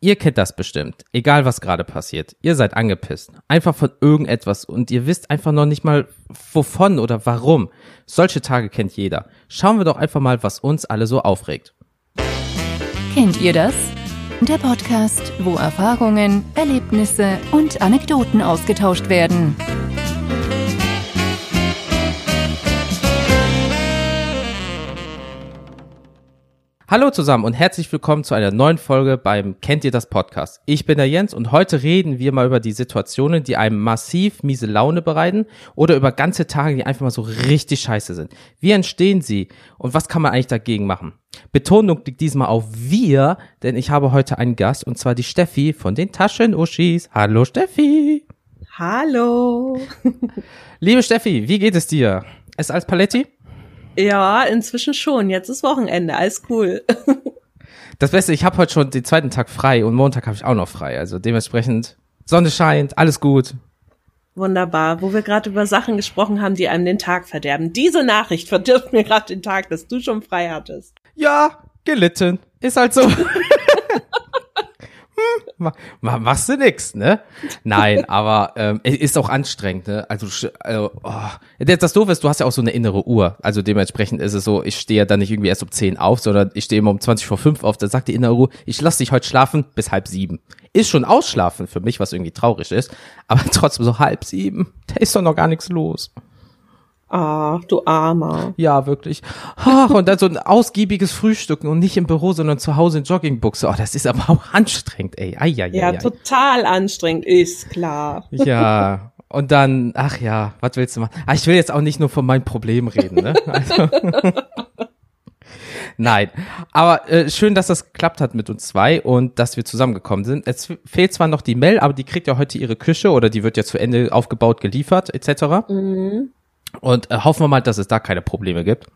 Ihr kennt das bestimmt. Egal was gerade passiert. Ihr seid angepisst. Einfach von irgendetwas und ihr wisst einfach noch nicht mal wovon oder warum. Solche Tage kennt jeder. Schauen wir doch einfach mal, was uns alle so aufregt. Kennt ihr das? Der Podcast, wo Erfahrungen, Erlebnisse und Anekdoten ausgetauscht werden. Hallo zusammen und herzlich willkommen zu einer neuen Folge beim Kennt ihr das Podcast? Ich bin der Jens und heute reden wir mal über die Situationen, die einem massiv miese Laune bereiten oder über ganze Tage, die einfach mal so richtig scheiße sind. Wie entstehen sie und was kann man eigentlich dagegen machen? Betonung liegt diesmal auf wir, denn ich habe heute einen Gast und zwar die Steffi von den Taschenuschis. Hallo Steffi. Hallo. Liebe Steffi, wie geht es dir? Es als Paletti? Ja, inzwischen schon. Jetzt ist Wochenende, alles cool. Das Beste, ich habe heute schon den zweiten Tag frei und Montag habe ich auch noch frei. Also dementsprechend, Sonne scheint, alles gut. Wunderbar. Wo wir gerade über Sachen gesprochen haben, die einem den Tag verderben. Diese Nachricht verdirbt mir gerade den Tag, dass du schon frei hattest. Ja, gelitten. Ist halt so. hm, machst du nix, ne? Nein, aber ähm, ist auch anstrengend, ne? Also, also oh. das Doofe ist, du hast ja auch so eine innere Uhr. Also dementsprechend ist es so, ich stehe ja dann nicht irgendwie erst um 10 auf, sondern ich stehe immer um 20 vor 5 auf. Da sagt die innere Uhr, ich lass dich heute schlafen bis halb sieben. Ist schon ausschlafen für mich, was irgendwie traurig ist. Aber trotzdem so halb sieben, da ist doch noch gar nichts los. Ach, du Armer. Ja, wirklich. Ach, und dann so ein ausgiebiges Frühstücken und nicht im Büro, sondern zu Hause in Joggingbuchse. Oh, das ist aber auch anstrengend, ey. Ai, ai, ja, ai, total anstrengend, ist klar. Ja. Und dann, ach ja, was willst du machen? Ah, ich will jetzt auch nicht nur von meinem Problem reden, ne? Also. Nein, aber äh, schön, dass das geklappt hat mit uns zwei und dass wir zusammengekommen sind. Es fehlt zwar noch die Mel, aber die kriegt ja heute ihre Küche oder die wird ja zu Ende aufgebaut, geliefert etc. Mhm. Und äh, hoffen wir mal, dass es da keine Probleme gibt.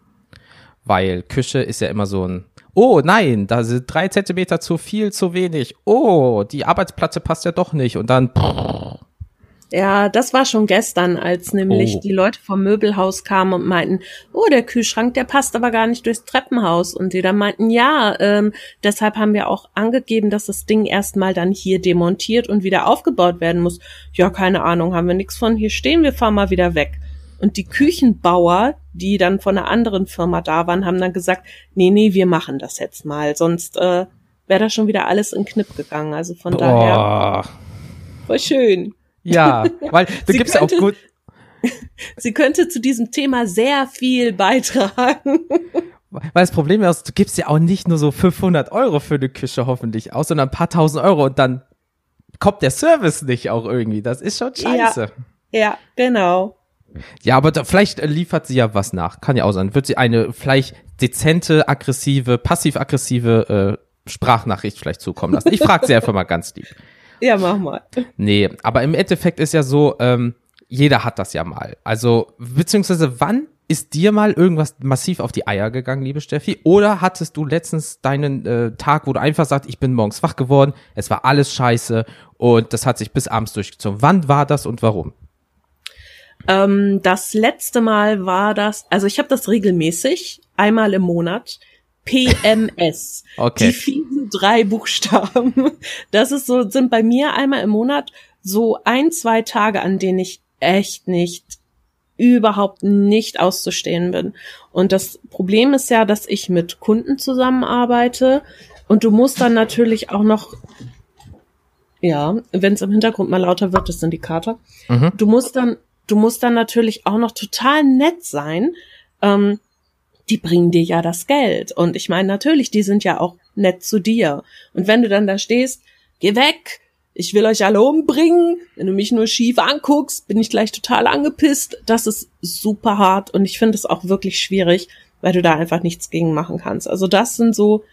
Weil Küche ist ja immer so ein, oh nein, da sind drei Zentimeter zu viel, zu wenig. Oh, die Arbeitsplatte passt ja doch nicht. Und dann. Ja, das war schon gestern, als nämlich oh. die Leute vom Möbelhaus kamen und meinten, oh, der Kühlschrank, der passt aber gar nicht durchs Treppenhaus. Und die dann meinten, ja, ähm, deshalb haben wir auch angegeben, dass das Ding erstmal dann hier demontiert und wieder aufgebaut werden muss. Ja, keine Ahnung, haben wir nichts von hier stehen, wir fahren mal wieder weg. Und die Küchenbauer, die dann von einer anderen Firma da waren, haben dann gesagt, nee, nee, wir machen das jetzt mal, sonst äh, wäre da schon wieder alles in Knipp gegangen. Also von Boah. daher voll schön. Ja, weil du gibst ja auch gut. Sie könnte zu diesem Thema sehr viel beitragen. Weil das Problem ist, du gibst ja auch nicht nur so 500 Euro für eine Küche hoffentlich aus, sondern ein paar tausend Euro und dann kommt der Service nicht auch irgendwie. Das ist schon scheiße. Ja, ja genau. Ja, aber da, vielleicht liefert sie ja was nach. Kann ja auch sein. Wird sie eine vielleicht dezente, aggressive, passiv-aggressive äh, Sprachnachricht vielleicht zukommen lassen. Ich frage sie einfach mal ganz lieb. Ja, mach mal. Nee, aber im Endeffekt ist ja so, ähm, jeder hat das ja mal. Also, beziehungsweise wann ist dir mal irgendwas massiv auf die Eier gegangen, liebe Steffi? Oder hattest du letztens deinen äh, Tag, wo du einfach sagst, ich bin morgens wach geworden, es war alles scheiße und das hat sich bis abends durchgezogen. Wann war das und warum? Ähm, das letzte Mal war das, also ich habe das regelmäßig, einmal im Monat. PMS. Okay. Die vielen drei Buchstaben. Das ist so, sind bei mir einmal im Monat so ein, zwei Tage, an denen ich echt nicht, überhaupt nicht auszustehen bin. Und das Problem ist ja, dass ich mit Kunden zusammenarbeite und du musst dann natürlich auch noch ja, wenn es im Hintergrund mal lauter wird, das sind die Kater. Mhm. Du musst dann du musst dann natürlich auch noch total nett sein. Ähm, die bringen dir ja das Geld. Und ich meine, natürlich, die sind ja auch nett zu dir. Und wenn du dann da stehst, geh weg, ich will euch alle umbringen. Wenn du mich nur schief anguckst, bin ich gleich total angepisst. Das ist super hart und ich finde es auch wirklich schwierig, weil du da einfach nichts gegen machen kannst. Also das sind so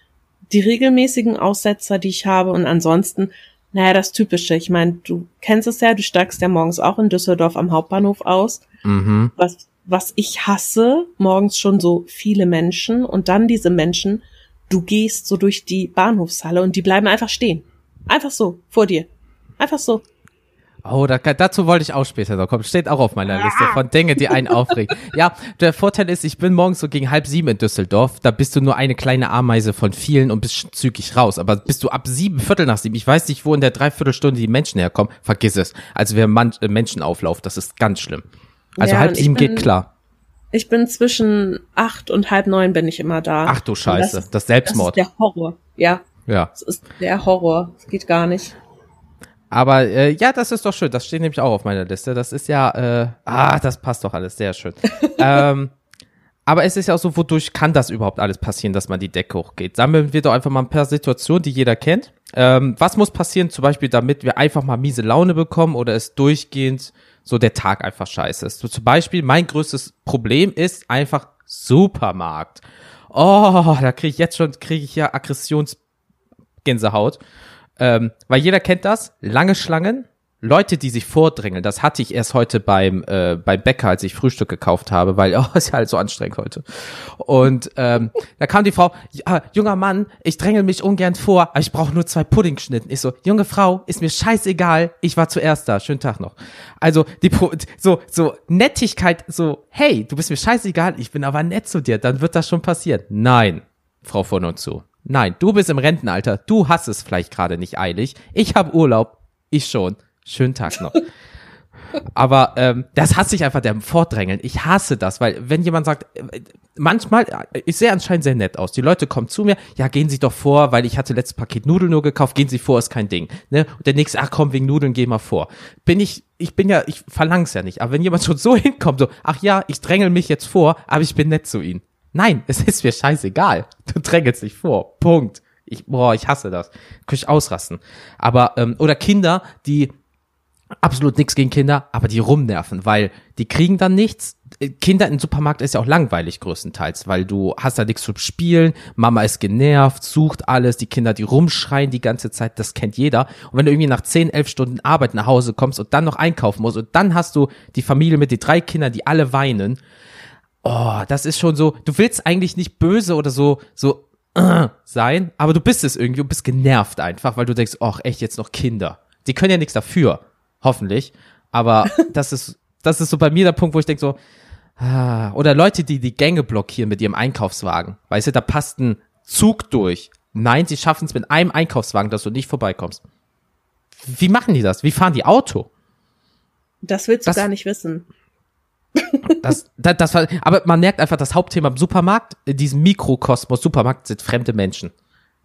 die regelmäßigen Aussetzer, die ich habe und ansonsten naja, das Typische. Ich meine, du kennst es ja, du steigst ja morgens auch in Düsseldorf am Hauptbahnhof aus. Mhm. Was, was ich hasse, morgens schon so viele Menschen und dann diese Menschen, du gehst so durch die Bahnhofshalle und die bleiben einfach stehen. Einfach so, vor dir. Einfach so. Oh, da, dazu wollte ich auch später noch kommen. Steht auch auf meiner Liste von Dingen, die einen aufregen. Ja, der Vorteil ist, ich bin morgens so gegen halb sieben in Düsseldorf. Da bist du nur eine kleine Ameise von vielen und bist zügig raus. Aber bist du ab sieben, Viertel nach sieben, ich weiß nicht, wo in der Dreiviertelstunde die Menschen herkommen, vergiss es. Also wir Man äh, Menschenauflauf, das ist ganz schlimm. Also Ja, halb sieben bin- geht klar. Ich bin zwischen acht und halb neun bin ich immer da. Ach du Scheiße, Das, das, Selbstmord. Das ist der Horror. Ja, ja. das ist der Horror. Das geht gar nicht. Aber äh, ja, das ist doch schön. Das steht nämlich auch auf meiner Liste. Das ist ja, äh, ah, das passt doch alles sehr schön. ähm, aber es ist ja auch so, wodurch kann das überhaupt alles passieren, dass man die Decke hochgeht? Sammeln wir doch einfach mal ein paar Situationen, die jeder kennt. Ähm, was muss passieren, zum Beispiel, damit wir einfach mal miese Laune bekommen oder es durchgehend so der Tag einfach scheiße ist? So, zum Beispiel, mein größtes Problem ist einfach Supermarkt. Oh, da kriege ich jetzt schon, kriege ich ja Aggressionsgänsehaut. Ähm, weil jeder kennt das, lange Schlangen, Leute, die sich vordrängeln, das hatte ich erst heute beim, äh, beim Bäcker, als ich Frühstück gekauft habe, weil, oh, ist ja halt so anstrengend heute. Und ähm, da kam die Frau, ja, junger Mann, ich drängel mich ungern vor, aber ich brauche nur zwei Puddingschnitten. Ich so, junge Frau, ist mir scheißegal, ich war zuerst da, schönen Tag noch. Also die so, so Nettigkeit, so, hey, du bist mir scheißegal, ich bin aber nett zu dir, dann wird das schon passieren. Nein, Frau von und zu. Nein, du bist im Rentenalter, du hast es vielleicht gerade nicht eilig. Ich habe Urlaub, ich schon. Schönen Tag noch. Aber ähm, das hasse ich einfach, der Vordrängeln. Ich hasse das, weil wenn jemand sagt, äh, manchmal, äh, ich sehe anscheinend sehr nett aus. Die Leute kommen zu mir, ja, gehen Sie doch vor, weil ich hatte letztes Paket Nudeln nur gekauft, gehen Sie vor, ist kein Ding. Ne? Und der nächste, ach komm, wegen Nudeln, geh mal vor. Bin ich, ich bin ja, ich verlang's ja nicht. Aber wenn jemand schon so hinkommt, so, ach ja, ich drängel mich jetzt vor, aber ich bin nett zu Ihnen. Nein, es ist mir scheißegal. Du drängelst dich vor. Punkt. Ich, boah, ich hasse das. Könnte ich ausrasten. Aber, ähm, oder Kinder, die absolut nichts gegen Kinder, aber die rumnerven, weil die kriegen dann nichts. Äh, Kinder im Supermarkt ist ja auch langweilig größtenteils, weil du hast da nichts zum Spielen, Mama ist genervt, sucht alles, die Kinder, die rumschreien die ganze Zeit, das kennt jeder. Und wenn du irgendwie nach 10, 11 Stunden Arbeit nach Hause kommst und dann noch einkaufen musst und dann hast du die Familie mit den drei Kindern, die alle weinen, oh, das ist schon so, du willst eigentlich nicht böse oder so, so äh, sein, aber du bist es irgendwie und bist genervt einfach, weil du denkst, ach, echt jetzt noch Kinder. Die können ja nichts dafür, hoffentlich, aber das ist, das ist so bei mir der Punkt, wo ich denke so, ah, oder Leute, die die Gänge blockieren mit ihrem Einkaufswagen, weißt du, da passt ein Zug durch. Nein, sie schaffen es mit einem Einkaufswagen, dass du nicht vorbeikommst. Wie machen die das? Wie fahren die Auto? Das willst du Das- gar nicht wissen. Das, das, das war, aber man merkt einfach, das Hauptthema im Supermarkt, in diesem Mikrokosmos Supermarkt sind fremde Menschen.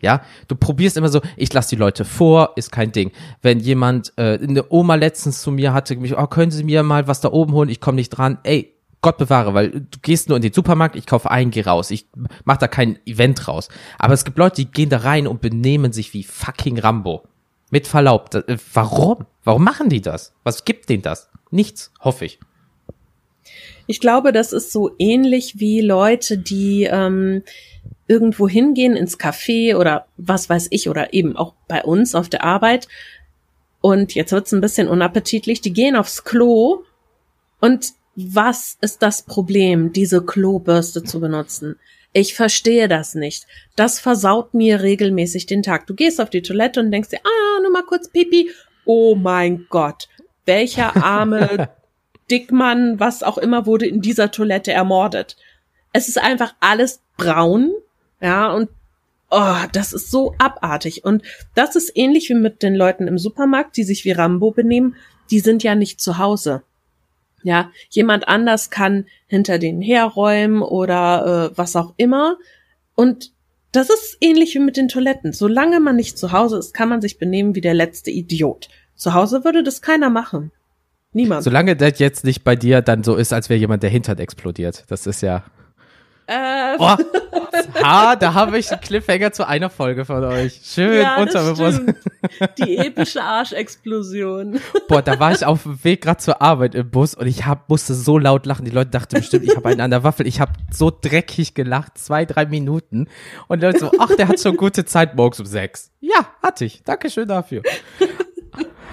Ja, du probierst immer so, ich lasse die Leute vor, ist kein Ding. Wenn jemand, äh, eine Oma letztens zu mir hatte, mich, oh, können Sie mir mal was da oben holen, ich komme nicht dran. Ey, Gott bewahre, weil du gehst nur in den Supermarkt, ich kaufe ein, geh raus. Ich mach da kein Event raus. Aber es gibt Leute, die gehen da rein und benehmen sich wie fucking Rambo. Mit Verlaub. Äh, warum? Warum machen die das? Was gibt denen das? Nichts, hoffe ich. Ich glaube, das ist so ähnlich wie Leute, die ähm, irgendwo hingehen ins Café oder was weiß ich oder eben auch bei uns auf der Arbeit. Und jetzt wird's ein bisschen unappetitlich. Die gehen aufs Klo und was ist das Problem, diese Klobürste zu benutzen? Ich verstehe das nicht. Das versaut mir regelmäßig den Tag. Du gehst auf die Toilette und denkst dir, ah, nur mal kurz Pipi. Oh mein Gott. Welcher arme Dickmann, was auch immer, wurde in dieser Toilette ermordet. Es ist einfach alles braun, ja, und oh, das ist so abartig. Und das ist ähnlich wie mit den Leuten im Supermarkt, die sich wie Rambo benehmen. Die sind ja nicht zu Hause. Ja, jemand anders kann hinter denen herräumen oder äh, was auch immer. Und das ist ähnlich wie mit den Toiletten. Solange man nicht zu Hause ist, kann man sich benehmen wie der letzte Idiot. Zu Hause würde das keiner machen. Niemand. Solange das jetzt nicht bei dir dann so ist, als wäre jemand der Hintern explodiert. Das ist ja. äh, Oh, ha, da habe ich einen Cliffhanger zu einer Folge von euch. Schön ja, unterbewusst. Die epische Arschexplosion. Boah, da war ich auf dem Weg gerade zur Arbeit im Bus und ich hab, musste so laut lachen. Die Leute dachten bestimmt, ich habe einen an der Waffel. Ich habe so dreckig gelacht, zwei, drei Minuten. Und die Leute so, ach, der hat schon gute Zeit morgens um sechs. Ja, hatte ich. Dankeschön dafür.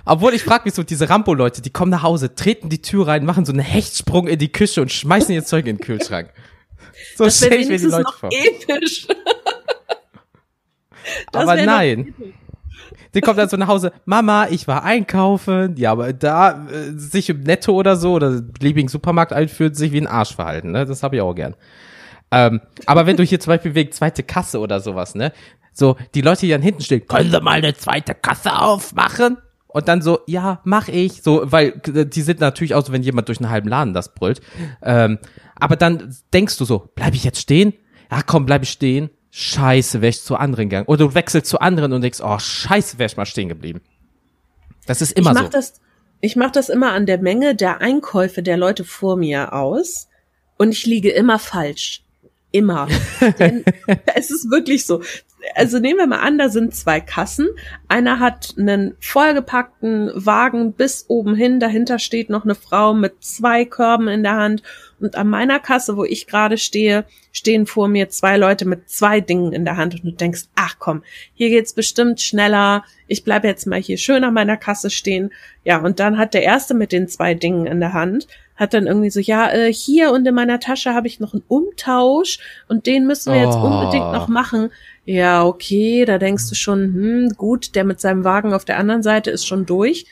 Obwohl ich frage mich so, diese Rambo-Leute, die kommen nach Hause, treten die Tür rein, machen so einen Hechtsprung in die Küche und schmeißen ihr Zeug in den Kühlschrank. So stelle ich mir die Leute noch vor. episch. Aber nein. episch. die kommt dann so nach Hause, Mama, ich war einkaufen. Ja, aber da äh, sich im Netto oder so oder beliebigen Supermarkt einführt, sich wie ein Arsch verhalten, ne? Das habe ich auch gern. Ähm, aber wenn du hier zum Beispiel wegen zweite Kasse oder sowas, ne? So, die Leute, die dann hinten stehen, können sie mal eine zweite Kasse aufmachen? Und dann so, ja, mach ich. So, weil äh, die sind natürlich auch so, wenn jemand durch einen halben Laden das brüllt. Ähm, aber dann denkst du so, bleib ich jetzt stehen? Ja, komm, bleib ich stehen. Scheiße, wäre ich zu anderen gegangen. Oder du wechselst zu anderen und denkst, oh, scheiße, wäre ich mal stehen geblieben. Das ist immer ich mach so. Das, ich mache das immer an der Menge der Einkäufe der Leute vor mir aus. Und ich liege immer falsch. Immer. Denn es ist wirklich so. Also nehmen wir mal an, da sind zwei Kassen. Einer hat einen vollgepackten Wagen bis oben hin. Dahinter steht noch eine Frau mit zwei Körben in der Hand. Und an meiner Kasse, wo ich gerade stehe, stehen vor mir zwei Leute mit zwei Dingen in der Hand. Und du denkst, ach komm, hier geht's bestimmt schneller. Ich bleibe jetzt mal hier schön an meiner Kasse stehen. Ja, und dann hat der erste mit den zwei Dingen in der Hand hat dann irgendwie so, ja, äh, hier und in meiner Tasche habe ich noch einen Umtausch und den müssen wir jetzt Oh. unbedingt noch machen. Ja, okay, da denkst du schon, hm, gut, der mit seinem Wagen auf der anderen Seite ist schon durch.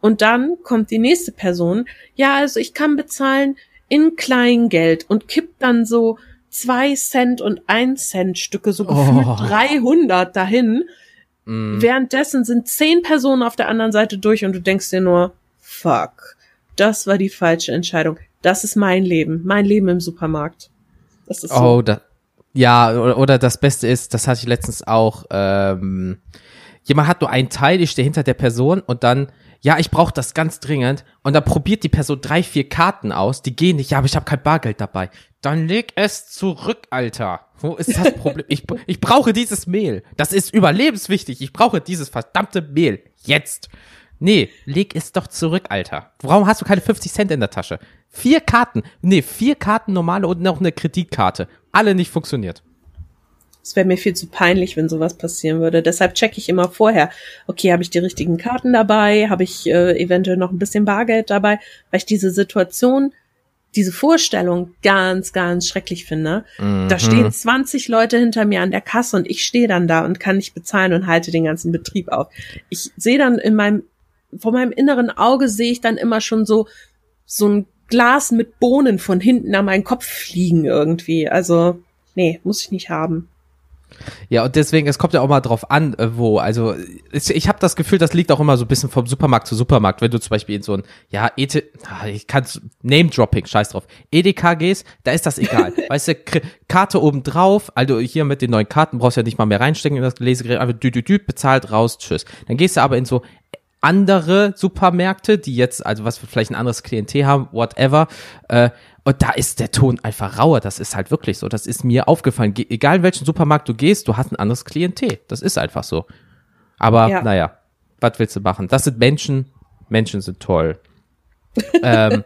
Und dann kommt die nächste Person. Ja, also ich kann bezahlen in Kleingeld und kippt dann so zwei Cent und ein Cent Stücke, so gefühlt Oh. 300 dahin. Mm. Währenddessen sind zehn Personen auf der anderen Seite durch und du denkst dir nur, fuck, das war die falsche Entscheidung. Das ist mein Leben, mein Leben im Supermarkt. Das ist so. Oh, da, ja, oder, oder das Beste ist, das hatte ich letztens auch, ähm, jemand hat nur einen Teil, ich stehe hinter der Person und dann, ja, ich brauche das ganz dringend und dann probiert die Person drei, vier Karten aus, die gehen nicht, ja, aber ich habe kein Bargeld dabei. Dann leg es zurück, Alter. Wo ist das Problem? ich, ich brauche dieses Mehl. Das ist überlebenswichtig. Ich brauche dieses verdammte Mehl. Jetzt. Nee, leg es doch zurück, Alter. Warum hast du keine 50 Cent in der Tasche? Vier Karten. Nee, vier Karten normale und noch eine Kreditkarte. Alle nicht funktioniert. Es wäre mir viel zu peinlich, wenn sowas passieren würde. Deshalb checke ich immer vorher. Okay, habe ich die richtigen Karten dabei? Habe ich äh, eventuell noch ein bisschen Bargeld dabei? Weil ich diese Situation, diese Vorstellung ganz, ganz schrecklich finde. Da stehen 20 Leute hinter mir an der Kasse und ich stehe dann da und kann nicht bezahlen und halte den ganzen Betrieb auf. Ich sehe dann in meinem, vor meinem inneren Auge sehe ich dann immer schon so, so ein Glas mit Bohnen von hinten an meinen Kopf fliegen irgendwie. Also, nee, muss ich nicht haben. Ja, und deswegen, es kommt ja auch mal drauf an, äh, wo. Also, ich habe das Gefühl, das liegt auch immer so ein bisschen vom Supermarkt zu Supermarkt. Wenn du zum Beispiel in so ein, ja, ET, ah, ich kann Name-Dropping, scheiß drauf, EDK gehst, da ist das egal. weißt du, K Karte oben drauf, also hier mit den neuen Karten brauchst du ja nicht mal mehr reinstecken in das Lesegerät, einfach dü, dü, dü, bezahlt, raus, tschüss. Dann gehst du aber in so andere Supermärkte, die jetzt, also was vielleicht ein anderes Klientel haben, whatever, äh, und da ist der Ton einfach rauer. Das ist halt wirklich so. Das ist mir aufgefallen. Ge egal in welchen Supermarkt du gehst, du hast ein anderes Klientel. Das ist einfach so. Aber Ja. naja, was willst du machen? Das sind Menschen. Menschen sind toll. ähm,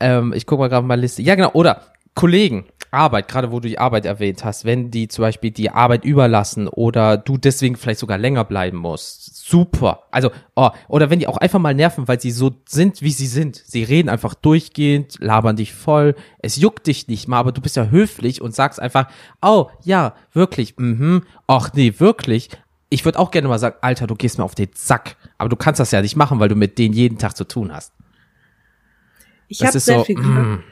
ähm, ich gucke mal gerade mal Liste. Ja, genau. Oder Kollegen, Arbeit, gerade wo du die Arbeit erwähnt hast, wenn die zum Beispiel die Arbeit überlassen oder du deswegen vielleicht sogar länger bleiben musst. Super. Also, oh, oder wenn die auch einfach mal nerven, weil sie so sind, wie sie sind. Sie reden einfach durchgehend, labern dich voll. Es juckt dich nicht mal, aber du bist ja höflich und sagst einfach, oh, ja, wirklich, mhm, ach nee, wirklich. Ich würde auch gerne mal sagen, Alter, du gehst mir auf den Sack. Aber du kannst das ja nicht machen, weil du mit denen jeden Tag zu tun hast. Ich habe sehr so, viel Glück. mm.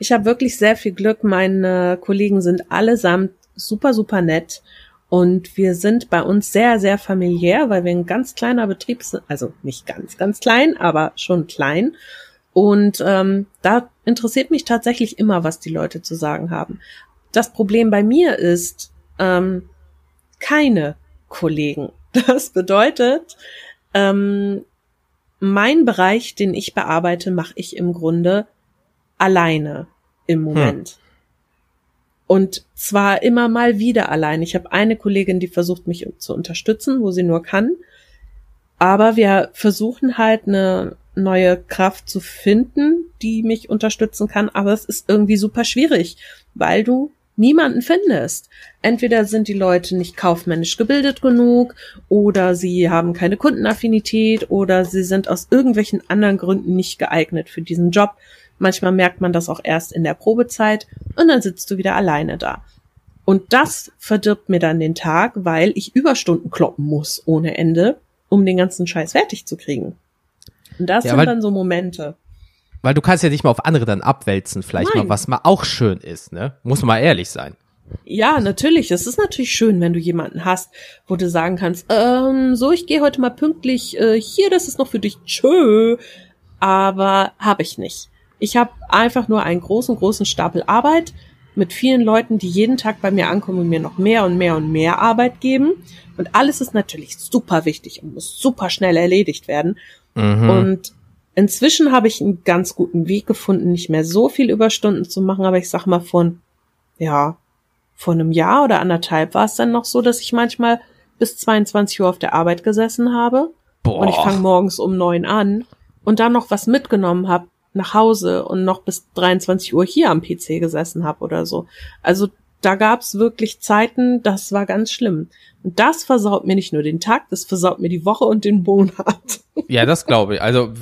Ich habe wirklich sehr viel Glück. Meine Kollegen sind allesamt super, super nett. Und wir sind bei uns sehr, sehr familiär, weil wir ein ganz kleiner Betrieb sind. Also nicht ganz, ganz klein, aber schon klein. Und ähm, da interessiert mich tatsächlich immer, was die Leute zu sagen haben. Das Problem bei mir ist ähm, keine Kollegen. Das bedeutet, ähm, mein Bereich, den ich bearbeite, mache ich im Grunde alleine im Moment. Und zwar immer mal wieder allein. Ich habe eine Kollegin, die versucht, mich zu unterstützen, wo sie nur kann. Aber wir versuchen halt eine neue Kraft zu finden, die mich unterstützen kann. Aber es ist irgendwie super schwierig, weil du niemanden findest. Entweder sind die Leute nicht kaufmännisch gebildet genug oder sie haben keine Kundenaffinität oder sie sind aus irgendwelchen anderen Gründen nicht geeignet für diesen Job. Manchmal merkt man das auch erst in der Probezeit und dann sitzt du wieder alleine da. Und das verdirbt mir dann den Tag, weil ich Überstunden kloppen muss ohne Ende, um den ganzen Scheiß fertig zu kriegen. Und das Ja, sind dann so Momente. Weil du kannst ja nicht mal auf andere dann abwälzen, vielleicht Nein. mal, was mal auch schön ist, ne? Muss man mal ehrlich sein. Ja, natürlich. Es ist natürlich schön, wenn du jemanden hast, wo du sagen kannst, ähm, so, ich gehe heute mal pünktlich äh, hier, das ist noch für dich. Tschö. Aber habe ich nicht. Ich habe einfach nur einen großen, großen Stapel Arbeit mit vielen Leuten, die jeden Tag bei mir ankommen und mir noch mehr und mehr und mehr Arbeit geben. Und alles ist natürlich super wichtig und muss super schnell erledigt werden. Mhm. Und inzwischen habe ich einen ganz guten Weg gefunden, nicht mehr so viel Überstunden zu machen, aber ich sag mal von, ja, vor einem Jahr oder anderthalb war es dann noch so, dass ich manchmal bis 22 Uhr auf der Arbeit gesessen habe Boah. und ich fange morgens um neun an und dann noch was mitgenommen habe nach Hause und noch bis 23 Uhr hier am PC gesessen habe oder so. Also da gab's wirklich Zeiten, das war ganz schlimm. Und das versaut mir nicht nur den Tag, das versaut mir die Woche und den Monat. Ja, das glaube ich. Also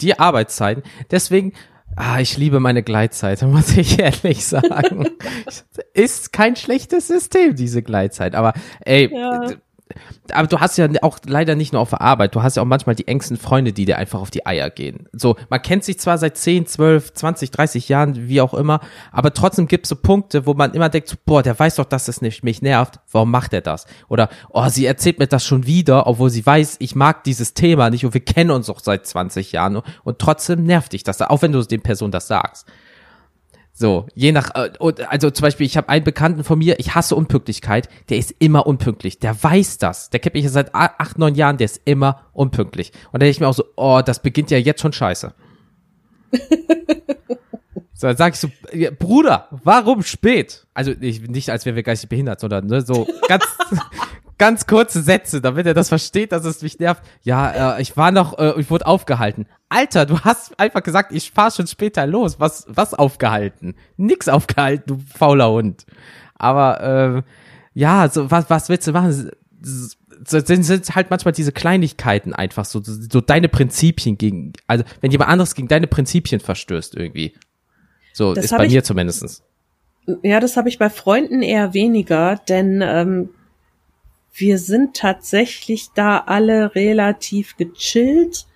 die Arbeitszeiten. Deswegen, ah, ich liebe meine Gleitzeit, muss ich ehrlich sagen. Ist kein schlechtes System, diese Gleitzeit. Aber ey, Ja. Aber du hast ja auch leider nicht nur auf der Arbeit, du hast ja auch manchmal die engsten Freunde, die dir einfach auf die Eier gehen. So, man kennt sich zwar seit 10, 12, 20, 30 Jahren, wie auch immer, aber trotzdem gibt es so Punkte, wo man immer denkt, boah, der weiß doch, dass es nicht mich nervt, warum macht er das? Oder, oh, sie erzählt mir das schon wieder, obwohl sie weiß, ich mag dieses Thema nicht und wir kennen uns doch seit 20 Jahren und trotzdem nervt dich das, auch wenn du den Personen das sagst. So, je nach, äh, also zum Beispiel, ich habe einen Bekannten von mir, ich hasse Unpünktlichkeit, der ist immer unpünktlich, der weiß das, der kennt mich seit a- acht, neun Jahren, der ist immer unpünktlich. Und da denke ich mir auch so, oh, das beginnt ja jetzt schon scheiße. so, dann sag ich so, ja, Bruder, warum spät? Also ich, nicht, als wären wir geistig behindert, sondern ne, so ganz, ganz kurze Sätze, damit er das versteht, dass es mich nervt. Ja, äh, ich war noch, äh, ich wurde aufgehalten. Alter, du hast einfach gesagt, ich fahr schon später los. Was, was aufgehalten? Nix aufgehalten, du fauler Hund. Aber äh, ja, so was, was willst du machen? So, sind, sind halt manchmal diese Kleinigkeiten einfach so, so, deine Prinzipien gegen, also wenn jemand anderes gegen deine Prinzipien verstößt irgendwie. So Das ist bei ich- mir zumindestens. Ja, das habe ich bei Freunden eher weniger, denn ähm, wir sind tatsächlich da alle relativ gechillt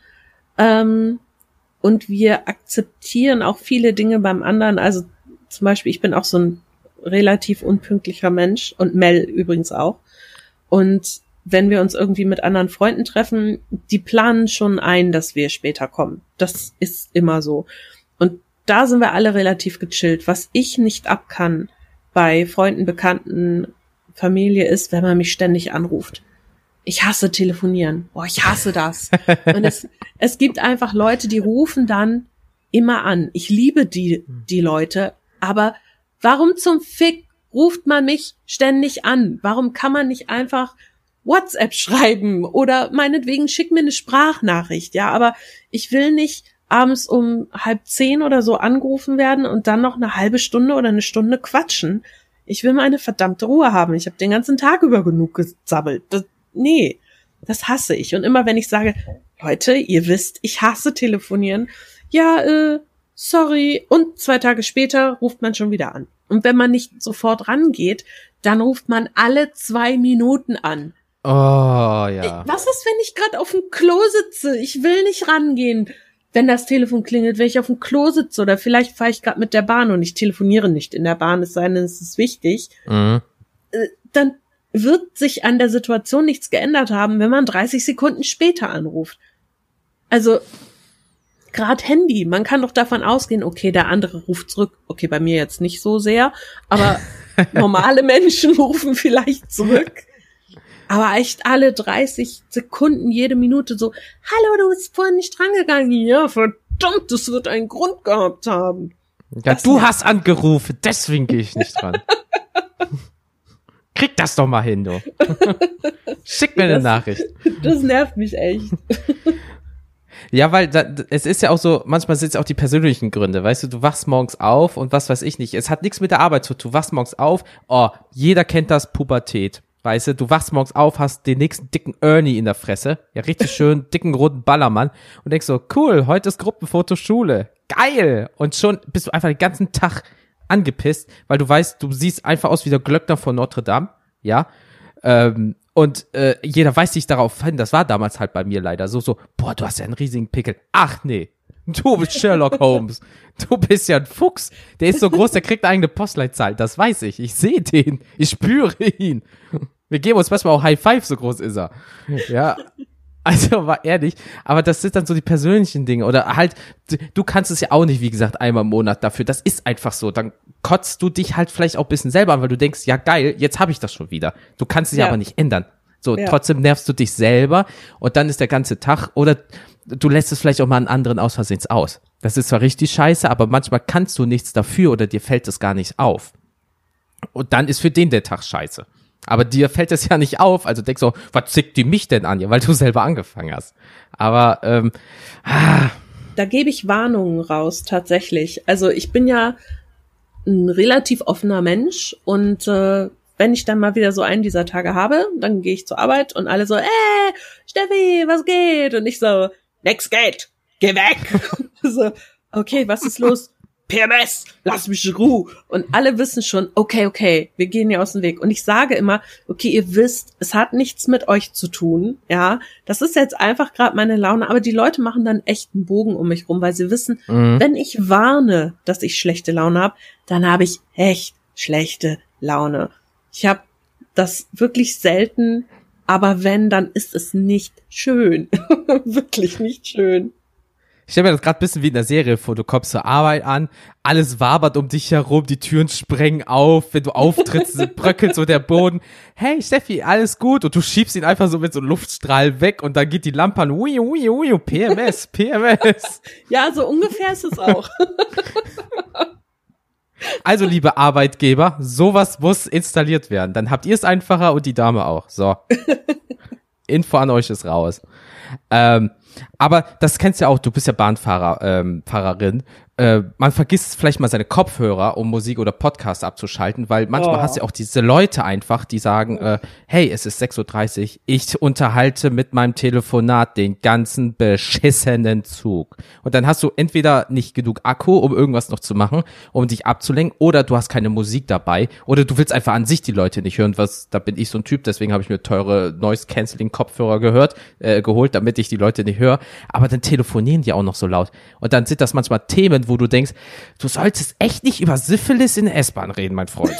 ähm, und wir akzeptieren auch viele Dinge beim anderen. Also zum Beispiel, ich bin auch so ein relativ unpünktlicher Mensch und Mel übrigens auch. Und wenn wir uns irgendwie mit anderen Freunden treffen, die planen schon ein, dass wir später kommen. Das ist immer so. Und da sind wir alle relativ gechillt. Was ich nicht ab kann bei Freunden, Bekannten, Familie ist, wenn man mich ständig anruft. Ich hasse telefonieren. Boah, ich hasse das. Und es, es gibt einfach Leute, die rufen dann immer an. Ich liebe die, die Leute, aber warum zum Fick ruft man mich ständig an? Warum kann man nicht einfach WhatsApp schreiben oder meinetwegen schick mir eine Sprachnachricht, ja, aber ich will nicht abends um halb zehn oder so angerufen werden und dann noch eine halbe Stunde oder eine Stunde quatschen. Ich will meine verdammte Ruhe haben. Ich habe den ganzen Tag über genug gesabbelt. Das, nee, das hasse ich. Und immer wenn ich sage, Leute, ihr wisst, ich hasse telefonieren, ja, äh, sorry. Und zwei Tage später ruft man schon wieder an. Und wenn man nicht sofort rangeht, dann ruft man alle zwei Minuten an. Oh, ja. Was ist, wenn ich gerade auf dem Klo sitze? Ich will nicht rangehen, wenn das Telefon klingelt, wenn ich auf dem Klo sitze oder vielleicht fahre ich gerade mit der Bahn und ich telefoniere nicht in der Bahn, es sei denn, es ist wichtig. Mhm. Äh, Dann wird sich an der Situation nichts geändert haben, wenn man 30 Sekunden später anruft. Also gerade Handy, man kann doch davon ausgehen, okay, der andere ruft zurück. Okay, bei mir jetzt nicht so sehr, aber normale Menschen rufen vielleicht zurück. Aber echt alle 30 Sekunden, jede Minute so, hallo, du bist vorhin nicht drangegangen. Ja, verdammt, das wird einen Grund gehabt haben. Ja, Das du hast angerufen, deswegen gehe ich nicht dran. Krieg das doch mal hin, du. Schick mir eine Das- Nachricht. Das nervt mich echt. Ja, weil da, es ist ja auch so, manchmal sind es auch die persönlichen Gründe, weißt du, du wachst morgens auf und was weiß ich nicht. Es hat nichts mit der Arbeit zu tun. Du wachst morgens auf, oh, jeder kennt das Pubertät. Weißt du, du wachst morgens auf, hast den nächsten dicken Ernie in der Fresse, ja, richtig schön dicken roten Ballermann und denkst so, cool, heute ist Gruppenfoto Schule. Geil! Und schon bist du einfach den ganzen Tag angepisst, weil du weißt, du siehst einfach aus wie der Glöckner von Notre Dame, ja. Ähm, und äh, jeder weiß sich darauf hin, das war damals halt bei mir leider so, so, boah, du hast ja einen riesigen Pickel. Ach nee, du bist Sherlock Holmes. Du bist ja ein Fuchs. Der ist so groß, der kriegt eine eigene Postleitzahl. Das weiß ich. Ich sehe den. Ich spüre ihn. Wir geben uns manchmal auch High Five, so groß ist er. Ja. Also war ehrlich, aber das sind dann so die persönlichen Dinge oder halt, du kannst es ja auch nicht, wie gesagt, einmal im Monat dafür. Das ist einfach so. Dann kotzt du dich halt vielleicht auch ein bisschen selber an, weil du denkst, ja geil, jetzt habe ich das schon wieder. Du kannst es ja, ja aber nicht ändern. So, ja. trotzdem nervst du dich selber und dann ist der ganze Tag oder du lässt es vielleicht auch mal einen anderen aus Versehens aus. Das ist zwar richtig scheiße, aber manchmal kannst du nichts dafür oder dir fällt es gar nicht auf. Und dann ist für den der Tag scheiße. Aber dir fällt es ja nicht auf, also denkst du, was zickt die mich denn an, weil du selber angefangen hast. Aber ähm, ah. da gebe ich Warnungen raus, tatsächlich. Also ich bin ja ein relativ offener Mensch und äh, wenn ich dann mal wieder so einen dieser Tage habe, dann gehe ich zur Arbeit und alle so, äh, Steffi, was geht? Und ich so, nix geht, geh weg. so, okay, was ist los? PMS, lass mich in Ruhe. Und alle wissen schon, okay, okay, wir gehen hier aus dem Weg. Und ich sage immer, okay, ihr wisst, es hat nichts mit euch zu tun, ja. Das ist jetzt einfach gerade meine Laune, aber die Leute machen dann echt einen Bogen um mich rum, weil sie wissen, mhm. wenn ich warne, dass ich schlechte Laune habe, dann habe ich echt schlechte Laune. Ich habe das wirklich selten, aber wenn, dann ist es nicht schön. wirklich nicht schön. Ich stelle mir das gerade ein bisschen wie in der Serie vor. Du kommst zur Arbeit an, alles wabert um dich herum, die Türen sprengen auf, wenn du auftrittst, bröckelt so der Boden. Hey Steffi, alles gut? Und du schiebst ihn einfach so mit so einem Luftstrahl weg und dann geht die Lampe an. Ui, ui, ui, PMS, PMS. Ja, so ungefähr ist es auch. Also, liebe Arbeitgeber, sowas muss installiert werden. Dann habt ihr es einfacher und die Dame auch. So. Info an euch ist raus. Ähm, aber das kennst du ja auch, du bist ja Bahnfahrer, ähm, Fahrerin äh, man vergisst vielleicht mal seine Kopfhörer, um Musik oder Podcast abzuschalten, weil manchmal oh. hast du ja auch diese Leute einfach, die sagen, äh, hey, es ist 6.30 Uhr, ich unterhalte mit meinem Telefonat den ganzen beschissenen Zug. Und dann hast du entweder nicht genug Akku, um irgendwas noch zu machen, um dich abzulenken, oder du hast keine Musik dabei, oder du willst einfach an sich die Leute nicht hören, was, da bin ich so ein Typ, deswegen habe ich mir teure Noise-Canceling-Kopfhörer gehört, äh, geholt, damit ich die Leute nicht höre. Aber dann telefonieren die auch noch so laut. Und dann sind das manchmal Themen, wo du denkst, du solltest echt nicht über Syphilis in der S-Bahn reden, mein Freund.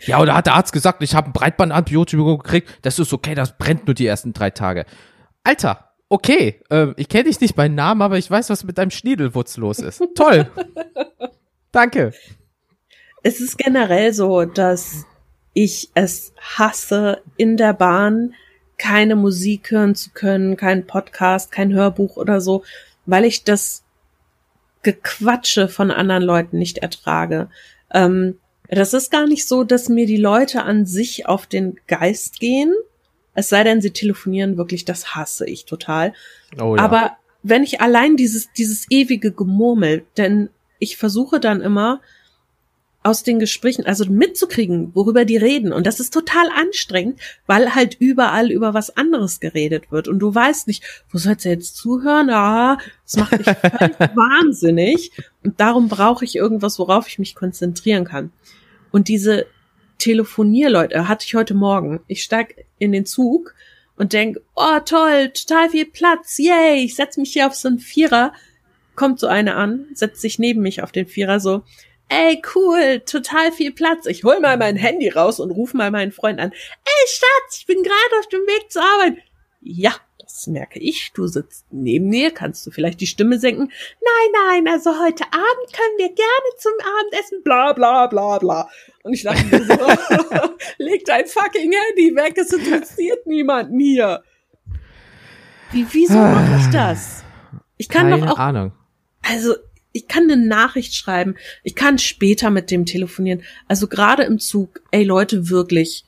ja, oder hat der Arzt gesagt, ich habe ein Breitbandantibiotikum gekriegt, das ist okay, das brennt nur die ersten drei Tage. Alter, okay, äh, ich kenne dich nicht bei Namen, aber ich weiß, was mit deinem Schniedelwutz los ist. Toll. Danke. Es ist generell so, dass ich es hasse, in der Bahn keine Musik hören zu können, kein Podcast, kein Hörbuch oder so, weil ich das Gequatsche von anderen Leuten nicht ertrage. Ähm, das ist gar nicht so, dass mir die Leute an sich auf den Geist gehen. Es sei denn, sie telefonieren wirklich, das hasse ich total. Oh, ja. Aber wenn ich allein dieses, dieses ewige Gemurmel, denn ich versuche dann immer, aus den Gesprächen, also mitzukriegen, worüber die reden. Und das ist total anstrengend, weil halt überall über was anderes geredet wird. Und du weißt nicht, wo sollst du jetzt zuhören? Ah, das macht mich wahnsinnig. Und darum brauche ich irgendwas, worauf ich mich konzentrieren kann. Und diese Telefonierleute hatte ich heute Morgen. Ich steig in den Zug und denk, oh toll, total viel Platz, yay, ich setz mich hier auf so einen Vierer. Kommt so eine an, setzt sich neben mich auf den Vierer so, ey, cool, total viel Platz. Ich hol mal mein Handy raus und ruf mal meinen Freund an. Ey, Schatz, ich bin gerade auf dem Weg zur Arbeit. Ja, das merke ich. Du sitzt neben mir, kannst du vielleicht die Stimme senken? Nein, nein, also heute Abend können wir gerne zum Abendessen, bla, bla, bla, bla. Und ich dachte mir so, leg dein fucking Handy weg, es interessiert niemanden hier. Wie, wieso mache ich das? Ich kann Keine doch auch, Ahnung. Also, ich kann eine Nachricht schreiben, ich kann später mit dem telefonieren. Also gerade im Zug, ey Leute, wirklich,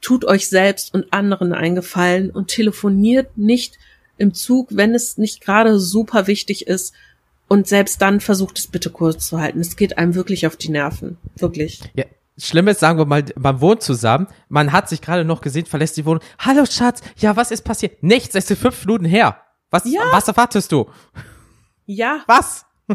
tut euch selbst und anderen eingefallen und telefoniert nicht im Zug, wenn es nicht gerade super wichtig ist. Und selbst dann versucht es bitte kurz zu halten. Es geht einem wirklich auf die Nerven. Wirklich. Ja. Schlimm ist, sagen wir mal, man wohnt zusammen, man hat sich gerade noch gesehen, verlässt die Wohnung. Hallo Schatz, ja, was ist passiert? Nichts, es ist fünf Minuten her. Was, ja. was erwartest du? Ja. Was?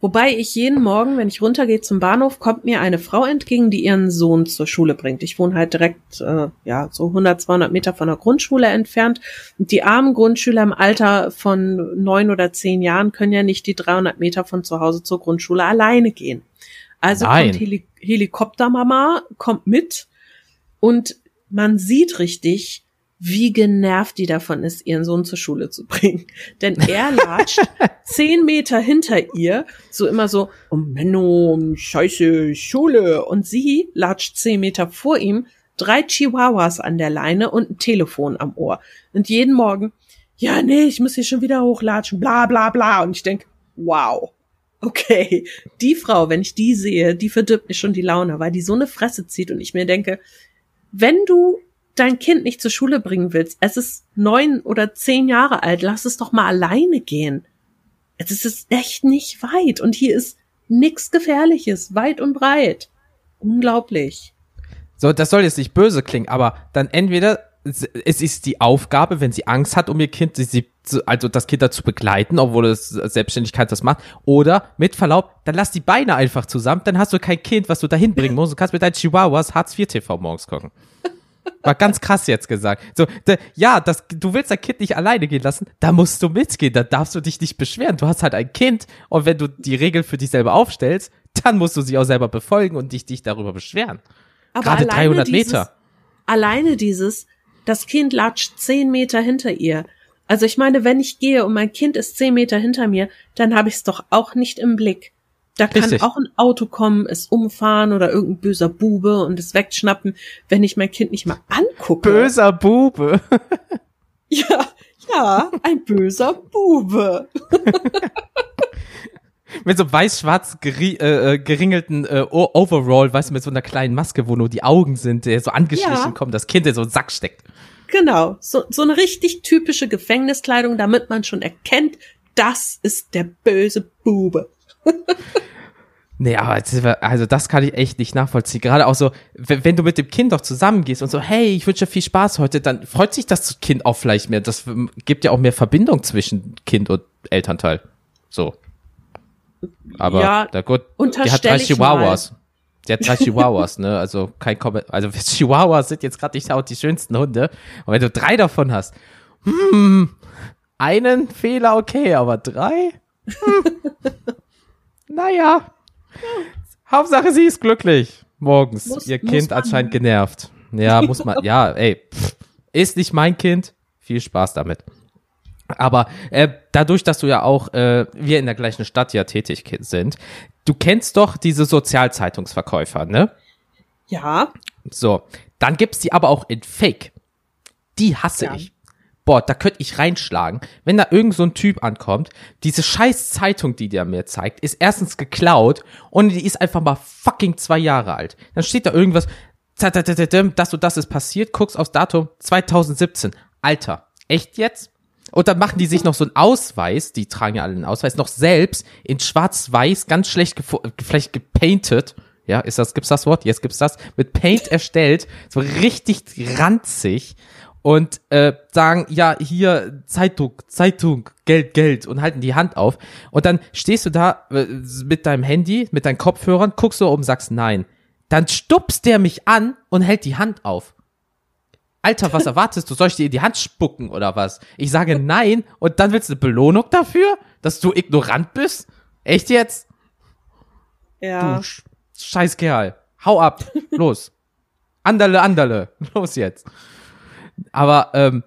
Wobei ich jeden Morgen, wenn ich runtergehe zum Bahnhof, kommt mir eine Frau entgegen, die ihren Sohn zur Schule bringt. Ich wohne halt direkt, äh, ja, so 100, 200 Meter von der Grundschule entfernt. Und die armen Grundschüler im Alter von neun oder zehn Jahren können ja nicht die 300 Meter von zu Hause zur Grundschule alleine gehen. Also Nein. kommt Heli Helikoptermama, kommt mit und man sieht richtig, wie genervt die davon ist, ihren Sohn zur Schule zu bringen. Denn er latscht zehn Meter hinter ihr, so immer so, oh Menno, scheiße, Schule. Und sie latscht zehn Meter vor ihm, drei Chihuahuas an der Leine und ein Telefon am Ohr. Und jeden Morgen, ja, nee, ich muss hier schon wieder hochlatschen, bla bla bla. Und ich denk, wow. Okay, die Frau, wenn ich die sehe, die verdirbt mir schon die Laune, weil die so eine Fresse zieht und ich mir denke, wenn du dein Kind nicht zur Schule bringen willst, es ist neun oder zehn Jahre alt, lass es doch mal alleine gehen. Es ist echt nicht weit und hier ist nix Gefährliches, weit und breit. Unglaublich. So, das soll jetzt nicht böse klingen, aber dann entweder es ist die Aufgabe, wenn sie Angst hat, um ihr Kind, sie, sie, also das Kind dazu begleiten, obwohl es Selbstständigkeit das macht, oder mit Verlaub, dann lass die Beine einfach zusammen, dann hast du kein Kind, was du dahin bringen musst, du kannst mit deinen Chihuahuas Hartz IV TV morgens gucken. War ganz krass jetzt gesagt. So, de, ja, das, du willst dein Kind nicht alleine gehen lassen, da musst du mitgehen, da darfst du dich nicht beschweren. Du hast halt ein Kind und wenn du die Regel für dich selber aufstellst, dann musst du sie auch selber befolgen und dich, dich darüber beschweren. Aber Gerade alleine 300 dieses, Meter. Alleine dieses, das Kind latscht zehn Meter hinter ihr. Also ich meine, wenn ich gehe und mein Kind ist zehn Meter hinter mir, dann habe ich es doch auch nicht im Blick. Da kann Richtig. auch ein Auto kommen, es umfahren oder irgendein böser Bube und es wegschnappen, wenn ich mein Kind nicht mal angucke. Böser Bube. Ja, ja, ein böser Bube. mit so weiß-schwarz äh, äh, geringelten äh, Overall, weißt du, mit so einer kleinen Maske, wo nur die Augen sind, der so angeschlichen Ja. kommt, das Kind in so einen Sack steckt. Genau, so, so eine richtig typische Gefängniskleidung, damit man schon erkennt, das ist der böse Bube. Nee, aber also das kann ich echt nicht nachvollziehen. Gerade auch so, wenn, wenn du mit dem Kind doch zusammengehst und so, hey, ich wünsche dir viel Spaß heute, dann freut sich das Kind auch vielleicht mehr. Das gibt ja auch mehr Verbindung zwischen Kind und Elternteil. So. Aber Ja, na gut, die hat drei Chihuahuas. Die hat drei Chihuahuas, ne? Also kein Comment. Also Chihuahuas sind jetzt gerade nicht auch die schönsten Hunde. Und wenn du drei davon hast, hm, einen Fehler okay, aber drei? Hm. naja. Hauptsache sie ist glücklich. Morgens. Muss- Ihr Kind anscheinend genervt. Ja, muss man. Ja, ey. Pff, ist nicht mein Kind. Viel Spaß damit. Aber äh, dadurch, dass du ja auch äh, wir in der gleichen Stadt ja tätig sind, du kennst doch diese Sozialzeitungsverkäufer, ne? Ja, So, dann gibt's die aber auch in Fake. Die hasse Ja. ich. Boah, da könnte ich reinschlagen. Wenn da irgend so ein Typ ankommt, diese scheiß Zeitung, die der mir zeigt, ist erstens geklaut und die ist einfach mal fucking zwei Jahre alt. Dann steht da irgendwas, das und das ist passiert, guckst aufs Datum 2017. Alter, echt jetzt? Und dann machen die sich noch so einen Ausweis, die tragen ja alle einen Ausweis, noch selbst in schwarz-weiß, ganz schlecht vielleicht gepainted. Ja, ist das, gibt's das Wort? Jetzt gibt's das. Mit Paint erstellt, so richtig ranzig und äh, sagen, ja, hier Zeitung, Zeitung, Geld, Geld und halten die Hand auf. Und dann stehst du da äh, mit deinem Handy, mit deinen Kopfhörern, guckst du um, sagst nein. Dann stupst der mich an und hält die Hand auf. Alter, was erwartest du? Soll ich dir in die Hand spucken oder was? Ich sage nein und dann willst du eine Belohnung dafür, dass du ignorant bist? Echt jetzt? ja. Du Sch- scheiß Kerl. Hau ab. Los. Anderle, anderle. Los jetzt. Aber, ähm,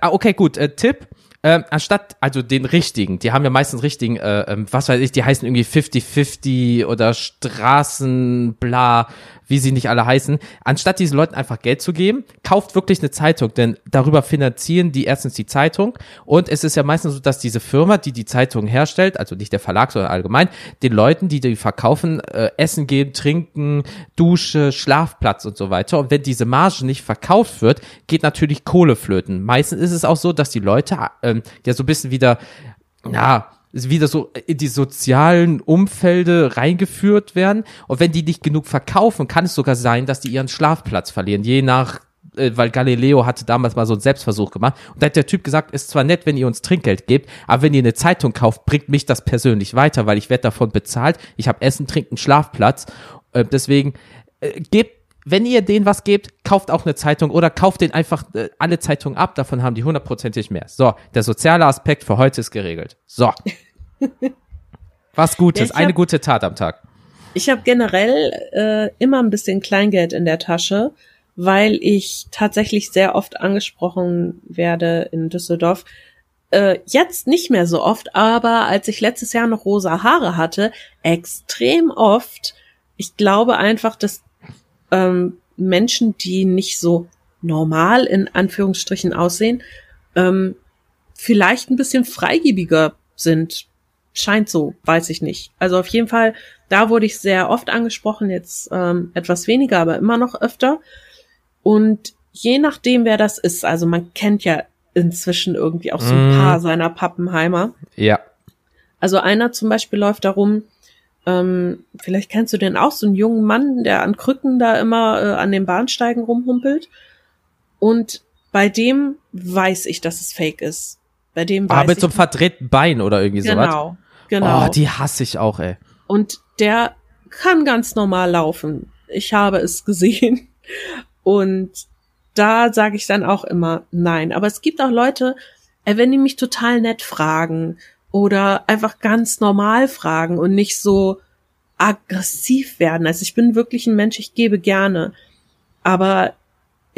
ah, okay, gut, äh, Tipp. Ähm, anstatt, also den richtigen, die haben ja meistens richtigen, äh, ähm, was weiß ich, die heißen irgendwie 50-50 oder Straßen, bla, wie sie nicht alle heißen. Anstatt diesen Leuten einfach Geld zu geben, kauft wirklich eine Zeitung, denn darüber finanzieren die erstens die Zeitung und es ist ja meistens so, dass diese Firma, die die Zeitung herstellt, also nicht der Verlag, sondern allgemein, den Leuten, die die verkaufen, äh, Essen geben, Trinken, Dusche, Schlafplatz und so weiter. Und wenn diese Marge nicht verkauft wird, geht natürlich Kohle flöten. Meistens ist es auch so, dass die Leute ähm, ja so ein bisschen wieder, ja, wieder so in die sozialen Umfelde reingeführt werden. Und wenn die nicht genug verkaufen, kann es sogar sein, dass die ihren Schlafplatz verlieren, je nach äh, weil Galileo hatte damals mal so einen Selbstversuch gemacht. Und da hat der Typ gesagt, ist zwar nett, wenn ihr uns Trinkgeld gebt, aber wenn ihr eine Zeitung kauft, bringt mich das persönlich weiter, weil ich werde davon bezahlt. Ich habe Essen, Trinken, Schlafplatz. Äh, deswegen äh, gebt wenn ihr denen was gebt, kauft auch eine Zeitung oder kauft den einfach alle Zeitungen ab, davon haben die hundertprozentig mehr. So, der soziale Aspekt für heute ist geregelt. So. Was Gutes, ja, eine gute Tat am Tag. Ich habe generell äh, immer ein bisschen Kleingeld in der Tasche, weil ich tatsächlich sehr oft angesprochen werde in Düsseldorf. Äh, jetzt nicht mehr so oft, aber als ich letztes Jahr noch rosa Haare hatte, extrem oft. Ich glaube einfach, dass ähm, Menschen, die nicht so normal in Anführungsstrichen aussehen, ähm, vielleicht ein bisschen freigebiger sind. Scheint so, weiß ich nicht. Also auf jeden Fall, da wurde ich sehr oft angesprochen, jetzt ähm, etwas weniger, aber immer noch öfter. Und je nachdem, wer das ist, also man kennt ja inzwischen irgendwie auch so ein mm. paar seiner Pappenheimer. Ja. Also einer zum Beispiel läuft darum, ähm, vielleicht kennst du den auch, so einen jungen Mann, der an Krücken da immer äh, an den Bahnsteigen rumhumpelt. Und bei dem weiß ich, dass es fake ist. Bei dem weiß Aber mit ich, so einem verdrehten Bein oder irgendwie genau, sowas. Genau, genau. Oh, die hasse ich auch, ey. Und der kann ganz normal laufen. Ich habe es gesehen. Und da sage ich dann auch immer nein. Aber es gibt auch Leute, äh, wenn die mich total nett fragen oder einfach ganz normal fragen und nicht so aggressiv werden. Also ich bin wirklich ein Mensch, ich gebe gerne. Aber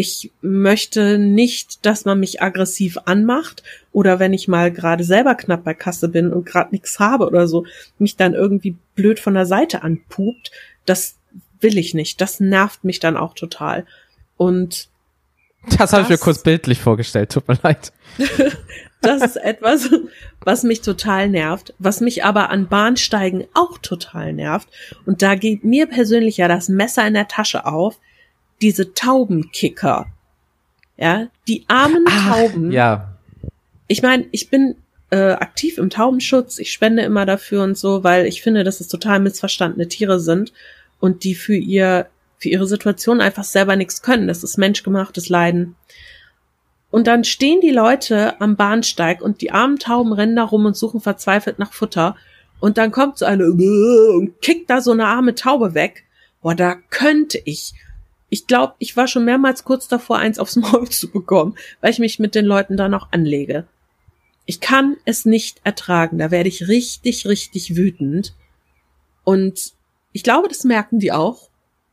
ich möchte nicht, dass man mich aggressiv anmacht oder wenn ich mal gerade selber knapp bei Kasse bin und gerade nichts habe oder so, mich dann irgendwie blöd von der Seite anpupt. Das will ich nicht. Das nervt mich dann auch total. Und das habe ich mir kurz bildlich vorgestellt, tut mir leid. das ist etwas, was mich total nervt, was mich aber an Bahnsteigen auch total nervt. Und da geht mir persönlich ja das Messer in der Tasche auf. Diese Taubenkicker. Ja, die armen Ach, Tauben. Ja. Ich meine, ich bin äh, aktiv im Taubenschutz. Ich spende immer dafür und so, weil ich finde, dass es total missverstandene Tiere sind und die für ihr für ihre Situation einfach selber nichts können. Das ist menschgemachtes Leiden. Und dann stehen die Leute am Bahnsteig und die armen Tauben rennen da rum und suchen verzweifelt nach Futter. Und dann kommt so eine und kickt da so eine arme Taube weg. Boah, da könnte ich. Ich glaube, ich war schon mehrmals kurz davor, eins aufs Maul zu bekommen, weil ich mich mit den Leuten da noch anlege. Ich kann es nicht ertragen. Da werde ich richtig, richtig wütend. Und ich glaube, das merken die auch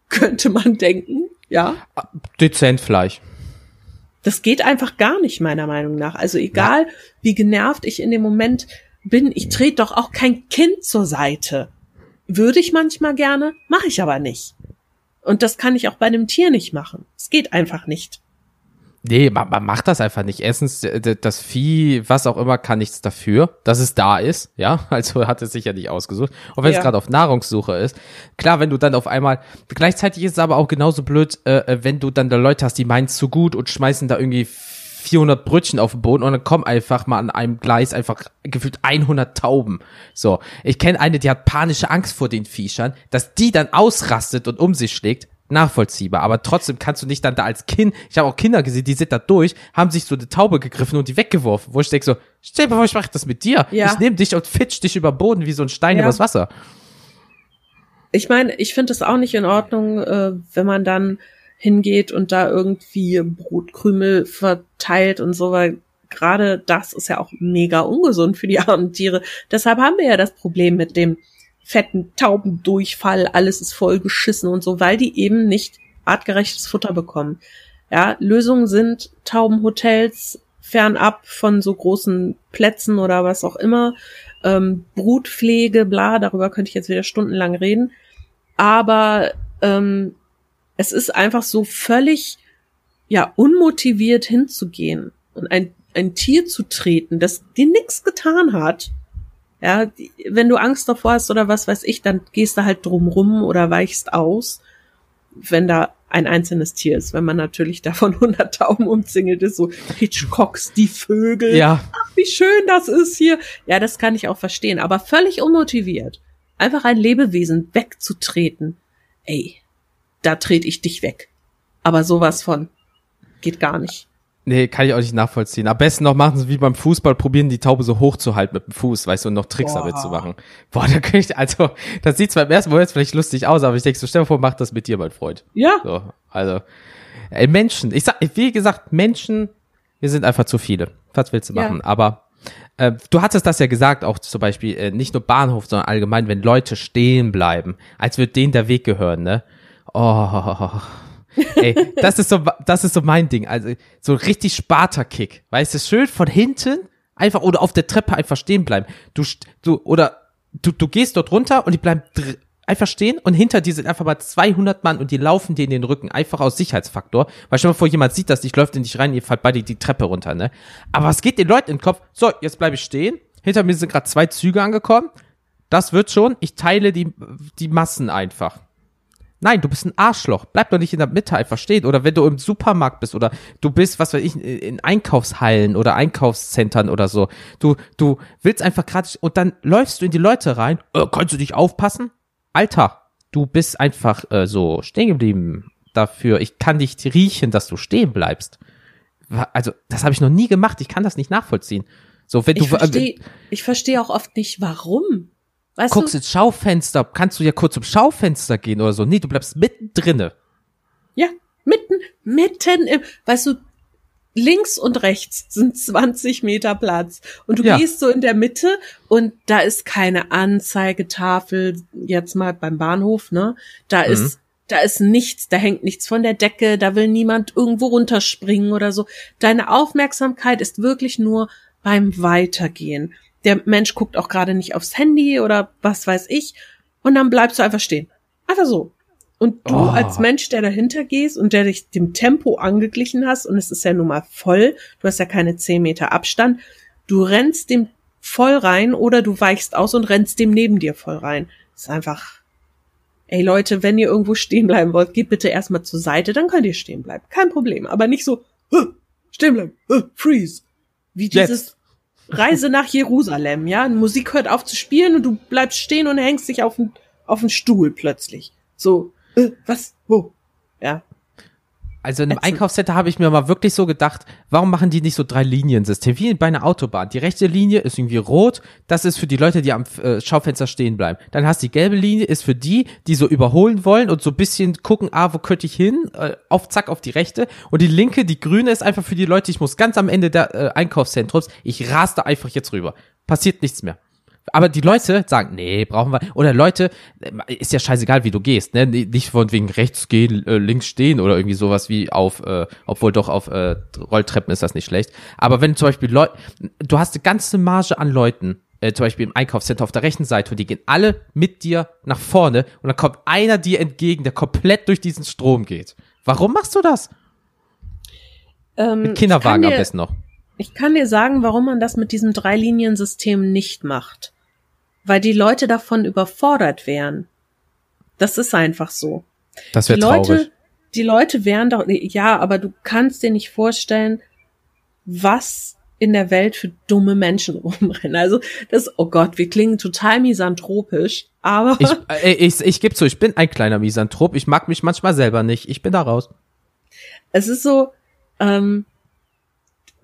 könnte man denken, ja. Dezent Fleisch. Das geht einfach gar nicht, meiner Meinung nach. Also egal, ja. wie genervt ich in dem Moment bin, ich trete doch auch kein Kind zur Seite. Würde ich manchmal gerne, mache ich aber nicht. Und das kann ich auch bei einem Tier nicht machen. Es geht einfach nicht. Nee, man, man macht das einfach nicht. Erstens, das Vieh, was auch immer, kann nichts dafür, dass es da ist. Ja, also hat es sich ja nicht ausgesucht. Und wenn ja. es gerade auf Nahrungssuche ist. Klar, wenn du dann auf einmal, gleichzeitig ist es aber auch genauso blöd, äh, äh wenn du dann da Leute hast, die meinen zu gut und schmeißen da irgendwie 400 Brötchen auf den Boden und dann kommen einfach mal an einem Gleis einfach gefühlt 100 Tauben. So, ich kenne eine, die hat panische Angst vor den Viechern, dass die dann ausrastet und um sich schlägt nachvollziehbar. Aber trotzdem kannst du nicht dann da als Kind, ich habe auch Kinder gesehen, die sind da durch, haben sich so eine Taube gegriffen und die weggeworfen, wo ich denke so, stell dir vor, ich mache das mit dir. Ja. Ich nehme dich und fitsch dich über Boden wie so ein Stein ja. übers Wasser. Ich meine, ich finde es auch nicht in Ordnung, äh, wenn man dann hingeht und da irgendwie Brotkrümel verteilt und so, weil gerade das ist ja auch mega ungesund für die armen Tiere. Deshalb haben wir ja das Problem mit dem fetten Taubendurchfall, alles ist voll geschissen und so, weil die eben nicht artgerechtes Futter bekommen. Ja, Lösungen sind Taubenhotels fernab von so großen Plätzen oder was auch immer, ähm, Brutpflege, bla, darüber könnte ich jetzt wieder stundenlang reden. Aber ähm, es ist einfach so völlig ja unmotiviert hinzugehen und ein, ein Tier zu treten, das dir nichts getan hat ja, wenn du Angst davor hast oder was weiß ich, dann gehst du halt drum rum oder weichst aus, wenn da ein einzelnes Tier ist. Wenn man natürlich davon hundert Tauben umzingelt ist, so Hitchcocks, die Vögel. Ja. Ach, wie schön das ist hier. Ja, das kann ich auch verstehen, aber völlig unmotiviert. Einfach ein Lebewesen wegzutreten. Ey, da trete ich dich weg. Aber sowas von geht gar nicht. Nee, kann ich auch nicht nachvollziehen. Am besten noch machen sie wie beim Fußball, probieren die Taube so hoch zu halten mit dem Fuß, weißt du, und noch Tricks Boah. damit zu machen. Boah, da könnte ich, also, das sieht zwar im ersten Moment vielleicht lustig aus, aber ich denke so, stell dir vor, mach das mit dir, mein Freund. Ja, So, also, ey, Menschen, ich sag, wie gesagt, Menschen, wir sind einfach zu viele. Was willst du Ja. machen? Aber äh, du hattest das ja gesagt, auch zum Beispiel, äh, nicht nur Bahnhof, sondern allgemein, wenn Leute stehen bleiben, als würde denen der Weg gehören, ne? Oh. Ey, das ist so, das ist so mein Ding. Also, so richtig Sparta-Kick. Weißt du, schön von hinten, einfach, oder auf der Treppe einfach stehen bleiben. Du, du, oder, du, du gehst dort runter und die bleiben dr- einfach stehen und hinter dir sind einfach mal 200 Mann und die laufen dir in den Rücken, einfach aus Sicherheitsfaktor. Weil dir mal vor, jemand sieht das nicht, läuft in dich rein, ihr fallt beide die Treppe runter, ne? Aber es geht den Leuten in den Kopf, so, jetzt bleibe ich stehen. Hinter mir sind gerade zwei Züge angekommen. Das wird schon, ich teile die, die Massen einfach. Nein, du bist ein Arschloch. Bleib doch nicht in der Mitte einfach stehen. Oder wenn du im Supermarkt bist oder du bist, was weiß ich, in Einkaufshallen oder Einkaufszentren oder so. Du, du willst einfach gerade, und dann läufst du in die Leute rein. Äh, kannst du dich aufpassen? Alter, du bist einfach äh, so stehen geblieben dafür. Ich kann dich riechen, dass du stehen bleibst. Also, das habe ich noch nie gemacht. Ich kann das nicht nachvollziehen. So, wenn ich du äh, verstehe, ich verstehe auch oft nicht, warum. Weißt guckst du? ins Schaufenster, kannst du ja kurz zum Schaufenster gehen oder so. Nee, du bleibst mittendrinne. Ja, mitten, mitten im, weißt du, links und rechts sind 20 Meter Platz und du Ja. gehst so in der Mitte und da ist keine Anzeigetafel, jetzt mal beim Bahnhof, ne? Da Mhm. ist, da ist nichts, da hängt nichts von der Decke, da will niemand irgendwo runterspringen oder so. Deine Aufmerksamkeit ist wirklich nur beim Weitergehen. Der Mensch guckt auch gerade nicht aufs Handy oder was weiß ich und dann bleibst du einfach stehen. Einfach so. Und du Oh. als Mensch, der dahinter gehst und der dich dem Tempo angeglichen hast, und es ist ja nun mal voll, du hast ja keine 10 Meter Abstand, du rennst dem voll rein oder du weichst aus und rennst dem neben dir voll rein. Das ist einfach, ey Leute, wenn ihr irgendwo stehen bleiben wollt, geht bitte erstmal zur Seite, dann könnt ihr stehen bleiben. Kein Problem. Aber nicht so, "Huh, stehen bleiben, freeze. Wie Jetzt. Reise nach Jerusalem, ja? Musik hört auf zu spielen und du bleibst stehen und hängst dich auf den, auf Stuhl plötzlich. So, äh, was, wo? Also in einem. Einkaufscenter habe ich mir mal wirklich so gedacht, warum machen die nicht so drei Liniensystem wie bei einer Autobahn? Die rechte Linie ist irgendwie rot, das ist für die Leute, die am äh, Schaufenster stehen bleiben. Dann hast du die gelbe Linie, ist für die, die so überholen wollen und so ein bisschen gucken, ah, wo könnte ich hin? Äh, auf zack auf die rechte. Und die linke, die grüne ist einfach für die Leute, ich muss ganz am Ende der äh, Einkaufszentrums, ich raste einfach jetzt rüber. Passiert nichts mehr. Aber die Leute sagen, nee, brauchen wir. Oder Leute, ist ja scheißegal, wie du gehst, ne? Nicht von wegen rechts gehen, äh, links stehen oder irgendwie sowas wie auf, äh, obwohl doch auf äh, Rolltreppen ist das nicht schlecht. Aber wenn zum Beispiel Leute, du hast eine ganze Marge an Leuten, äh, zum Beispiel im Einkaufscenter auf der rechten Seite, und die gehen alle mit dir nach vorne und dann kommt einer dir entgegen, der komplett durch diesen Strom geht. Warum machst du das? Ähm, Mit Kinderwagen kann am dir, besten noch. Ich kann dir sagen, warum man das mit diesem Dreiliniensystem nicht macht. Weil die Leute davon überfordert wären. Das ist einfach so. Das Die wäre traurig. Leute, die Leute wären doch, ja, aber du kannst dir nicht vorstellen, was in der Welt für dumme Menschen rumrennen. Also das, oh Gott, wir klingen total misanthropisch, aber Ich, äh, ich, ich gebe zu, ich bin ein kleiner Misanthrop. Ich mag mich manchmal selber nicht. Ich bin da raus. es ist so, ähm,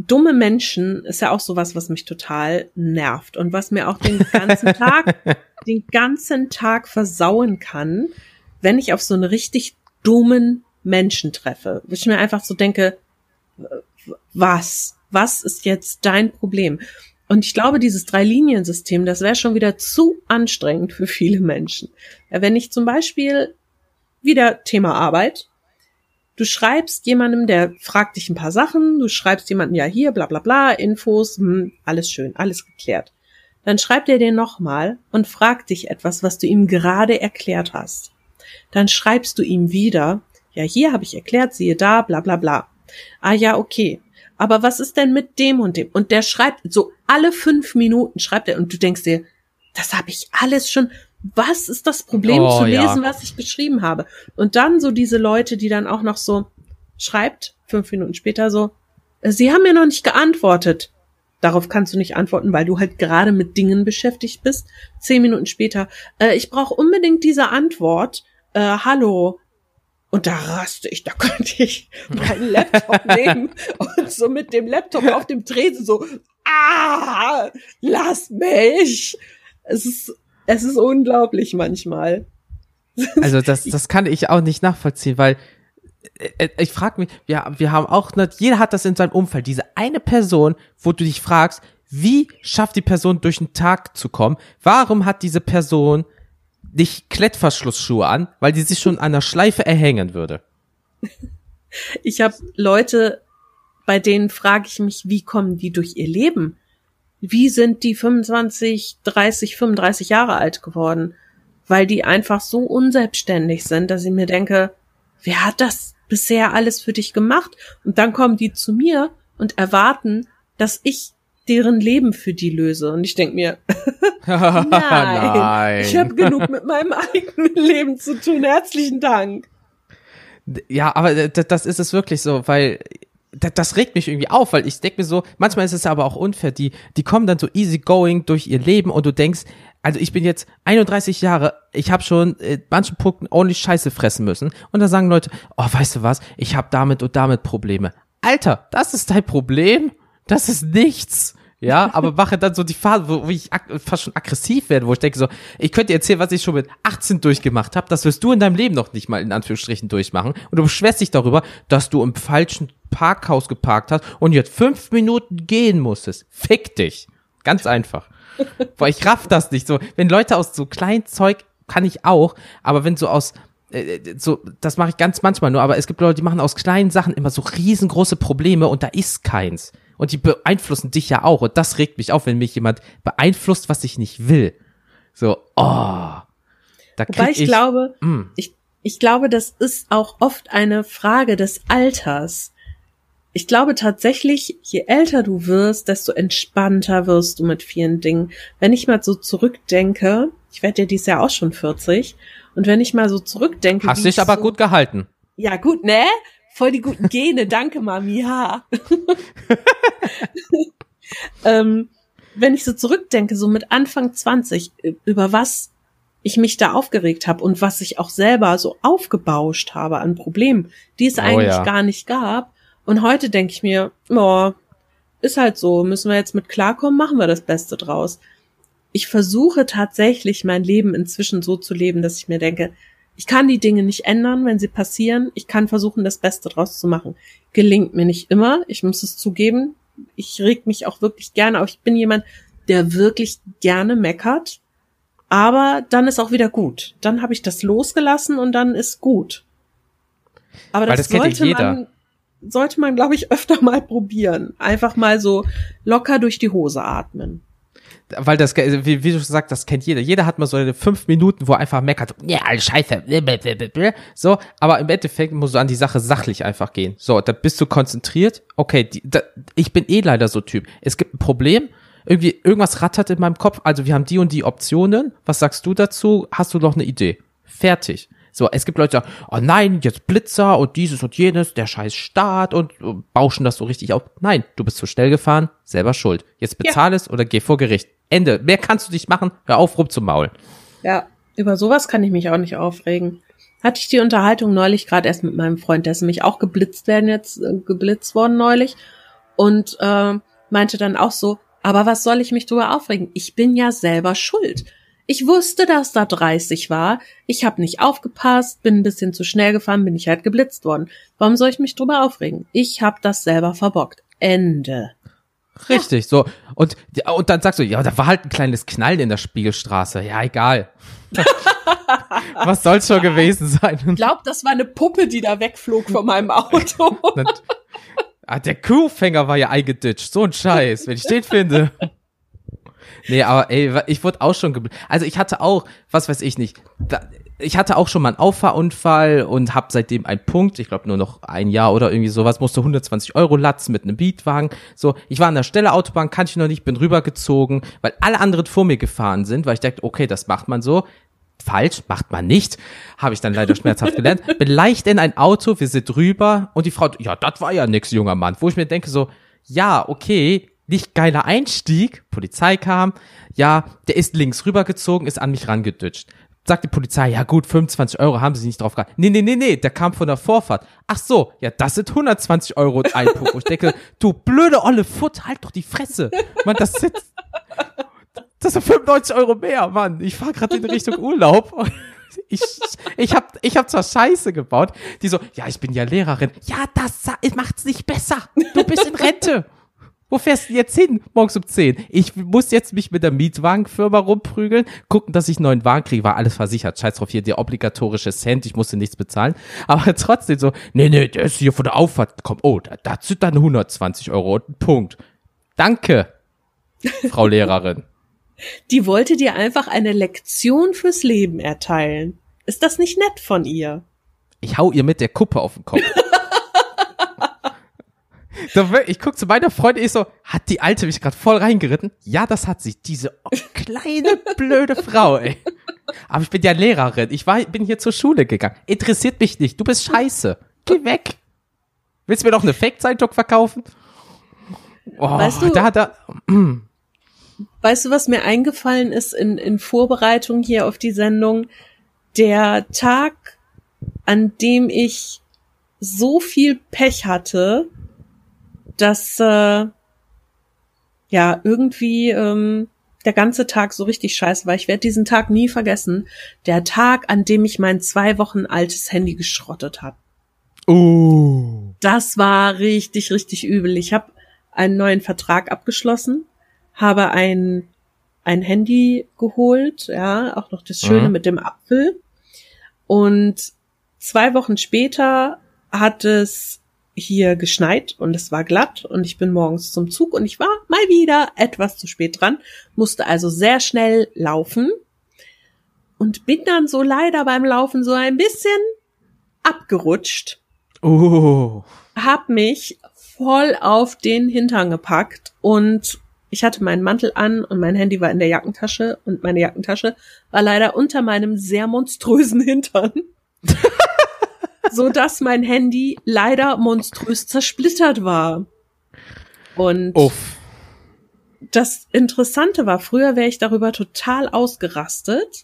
dumme Menschen ist ja auch sowas, was mich total nervt und was mir auch den ganzen Tag, den ganzen Tag versauen kann, wenn ich auf so einen richtig dummen Menschen treffe. Wo ich mir einfach so denke, was? Was ist jetzt dein Problem? Und ich glaube, dieses Drei-Linien-System, das wäre schon wieder zu anstrengend für viele Menschen. Wenn ich zum Beispiel wieder Thema Arbeit, du schreibst jemandem, der fragt dich ein paar Sachen, du schreibst jemandem ja hier, bla bla bla, Infos, hm, alles schön, alles geklärt. Dann schreibt er dir nochmal und fragt dich etwas, was du ihm gerade erklärt hast. Dann schreibst du ihm wieder, ja, hier habe ich erklärt, siehe da, bla bla bla. Ah ja, okay. Aber was ist denn mit dem und dem? Und der schreibt so alle fünf Minuten schreibt er und du denkst dir, das habe ich alles schon. Was ist das Problem Oh, zu ja. lesen, was ich geschrieben habe? Und dann so diese Leute, die dann auch noch so schreibt, fünf Minuten später so, "Äh, Sie haben mir noch nicht geantwortet. Darauf kannst du nicht antworten, weil du halt gerade mit Dingen beschäftigt bist. Zehn Minuten später, äh, ich brauche unbedingt diese Antwort. Äh, hallo. Und da raste ich, da könnte ich meinen Laptop nehmen und so mit dem Laptop auf dem Tresen so, ah, lass mich. Es ist, es ist unglaublich manchmal. Also das, das kann ich auch nicht nachvollziehen, weil äh, ich frage mich, wir, wir haben auch, nicht, jeder hat das in seinem Umfeld, diese eine Person, wo du dich fragst, wie schafft die Person durch den Tag zu kommen? Warum hat diese Person nicht Klettverschlussschuhe an, weil die sich schon an der Schleife erhängen würde. Ich habe Leute, bei denen frage ich mich, wie kommen die durch ihr Leben? Wie sind die 25, 30, 35 Jahre alt geworden? Weil die einfach so unselbstständig sind, dass ich mir denke, wer hat das bisher alles für dich gemacht? Und dann kommen die zu mir und erwarten, dass ich deren Leben für die löse. Und ich denk mir, nein, nein, ich habe genug mit meinem eigenen Leben zu tun. Herzlichen Dank. Ja, aber das ist es wirklich so, weil das regt mich irgendwie auf, weil ich denke mir so, manchmal ist es aber auch unfair, die, die kommen dann so easy going durch ihr Leben und du denkst, also ich bin jetzt 31 Jahre, ich habe schon in manchen Punkten ordentlich Scheiße fressen müssen und da sagen Leute, oh, weißt du was, ich habe damit und damit Probleme. Alter, das ist dein Problem? Das ist nichts. Ja, aber mache dann so die Phase, wo ich fast schon aggressiv werde, wo ich denke so, ich könnte dir erzählen, was ich schon mit 18 durchgemacht habe, das wirst du in deinem Leben noch nicht mal in Anführungsstrichen durchmachen. Und du beschwerst dich darüber, dass du im falschen Parkhaus geparkt hast und jetzt fünf Minuten gehen musstest. Fick dich. Ganz einfach. Boah, ich raff das nicht so. Wenn Leute aus so kleinen Zeug kann ich auch, aber wenn so aus äh, so, das mache ich ganz manchmal nur, aber es gibt Leute, die machen aus kleinen Sachen immer so riesengroße Probleme und da ist keins und die beeinflussen dich ja auch. Und das regt mich auf, wenn mich jemand beeinflusst, was ich nicht will. So, oh. Da Wobei ich, ich glaube, mm. ich, ich glaube, das ist auch oft eine Frage des Alters. Ich glaube tatsächlich, je älter du wirst, desto entspannter wirst du mit vielen Dingen. Wenn ich mal so zurückdenke, ich werde ja dieses Jahr auch schon 40, und wenn ich mal so zurückdenke. Hast dich aber so, gut gehalten. Ja, gut, ne? Voll die guten Gene, danke Mami, ja. ähm, wenn ich so zurückdenke, so mit Anfang 20, über was ich mich da aufgeregt habe und was ich auch selber so aufgebauscht habe an Problemen, die es oh, eigentlich ja. gar nicht gab. Und heute denke ich mir, oh, ist halt so, müssen wir jetzt mit klarkommen, machen wir das Beste draus. Ich versuche tatsächlich mein Leben inzwischen so zu leben, dass ich mir denke, ich kann die Dinge nicht ändern, wenn sie passieren. Ich kann versuchen, das Beste draus zu machen. Gelingt mir nicht immer. Ich muss es zugeben. Ich reg mich auch wirklich gerne auf. Ich bin jemand, der wirklich gerne meckert. Aber dann ist auch wieder gut. Dann habe ich das losgelassen und dann ist gut. Aber das, das sollte man, sollte man, glaube ich, öfter mal probieren. Einfach mal so locker durch die Hose atmen weil das, wie, wie du sagst, das kennt jeder. Jeder hat mal so eine fünf Minuten, wo er einfach meckert, ja, alles scheiße, so, aber im Endeffekt musst du an die Sache sachlich einfach gehen. So, da bist du konzentriert, okay, die, da, ich bin eh leider so Typ. Es gibt ein Problem, irgendwie, irgendwas rattert in meinem Kopf, also wir haben die und die Optionen, was sagst du dazu? Hast du noch eine Idee? Fertig. So, es gibt Leute, die sagen, oh nein, jetzt Blitzer und dieses und jenes, der scheiß Staat und, und bauschen das so richtig auf. Nein, du bist zu schnell gefahren, selber schuld. Jetzt bezahl ja. es oder geh vor Gericht. Ende. Mehr kannst du nicht machen. Hör auf, rum zum Maul. Ja, über sowas kann ich mich auch nicht aufregen. Hatte ich die Unterhaltung neulich gerade erst mit meinem Freund, der ist nämlich auch geblitzt werden jetzt, äh, geblitzt worden neulich und äh, meinte dann auch so, aber was soll ich mich drüber aufregen? Ich bin ja selber schuld. Ich wusste, dass da 30 war. Ich habe nicht aufgepasst, bin ein bisschen zu schnell gefahren, bin ich halt geblitzt worden. Warum soll ich mich drüber aufregen? Ich habe das selber verbockt. Ende. Richtig, so. Und, und dann sagst du, ja, da war halt ein kleines Knallen in der Spiegelstraße. Ja, egal. Was soll's schon gewesen sein? Ich glaube, das war eine Puppe, die da wegflog von meinem Auto. ah, der Kuhfänger war ja eingeditscht. So ein Scheiß, wenn ich den finde. Nee, aber ey, ich wurde auch schon Also ich hatte auch, was weiß ich nicht, da, ich hatte auch schon mal einen Auffahrunfall und habe seitdem einen Punkt, ich glaube nur noch ein Jahr oder irgendwie sowas, musste 120 Euro latzen mit einem Beatwagen. So, ich war an der Stelle Autobahn, kannte ich noch nicht, bin rübergezogen, weil alle anderen vor mir gefahren sind, weil ich dachte, okay, das macht man so. Falsch, macht man nicht. Habe ich dann leider schmerzhaft gelernt. Bin leicht in ein Auto, wir sind rüber und die Frau, ja, das war ja nix, junger Mann. Wo ich mir denke so, ja, okay, nicht geiler Einstieg, Polizei kam, ja, der ist links rübergezogen, ist an mich rangedütscht sagt die Polizei, ja gut, 25 Euro haben sie nicht drauf gehabt. Nee, nee, nee, nee, der kam von der Vorfahrt. Ach so, ja, das sind 120 Euro Einpuff. ich denke, du blöde olle Foot, halt doch die Fresse. Mann, das sind, das sind 95 Euro mehr, Mann. Ich fahre gerade in Richtung Urlaub. Ich, ich hab, ich hab zwar Scheiße gebaut, die so, ja, ich bin ja Lehrerin. Ja, das macht's nicht besser. Du bist in Rente. Wo fährst du jetzt hin? Morgens um 10. Ich muss jetzt mich mit der Mietwagenfirma rumprügeln, gucken, dass ich einen neuen Wagen kriege. War alles versichert. Scheiß drauf, hier der obligatorische Cent. Ich musste nichts bezahlen. Aber trotzdem so, nee, nee, der ist hier von der Auffahrt gekommen. Oh, da, da sind dann 120 Euro und ein Punkt. Danke, Frau Lehrerin. Die wollte dir einfach eine Lektion fürs Leben erteilen. Ist das nicht nett von ihr? Ich hau ihr mit der Kuppe auf den Kopf. ich guck zu meiner Freundin, ich so, hat die Alte mich gerade voll reingeritten? Ja, das hat sie. Diese kleine, blöde Frau, ey. Aber ich bin ja Lehrerin. Ich war, bin hier zur Schule gegangen. Interessiert mich nicht. Du bist scheiße. Geh weg. Willst du mir noch eine Fake-Zeitung verkaufen? Oh, weißt du, da, da. Weißt du, was mir eingefallen ist in, in Vorbereitung hier auf die Sendung? Der Tag, an dem ich so viel Pech hatte, dass äh, ja irgendwie ähm, der ganze Tag so richtig scheiße war. Ich werde diesen Tag nie vergessen. Der Tag, an dem ich mein zwei Wochen altes Handy geschrottet habe. Oh. Das war richtig, richtig übel. Ich habe einen neuen Vertrag abgeschlossen, habe ein, ein Handy geholt, ja, auch noch das Schöne mhm. mit dem Apfel. Und zwei Wochen später hat es hier geschneit und es war glatt und ich bin morgens zum Zug und ich war mal wieder etwas zu spät dran, musste also sehr schnell laufen und bin dann so leider beim Laufen so ein bisschen abgerutscht. Oh. Hab mich voll auf den Hintern gepackt und ich hatte meinen Mantel an und mein Handy war in der Jackentasche und meine Jackentasche war leider unter meinem sehr monströsen Hintern. so dass mein Handy leider monströs zersplittert war. Und Uff. das Interessante war, früher wäre ich darüber total ausgerastet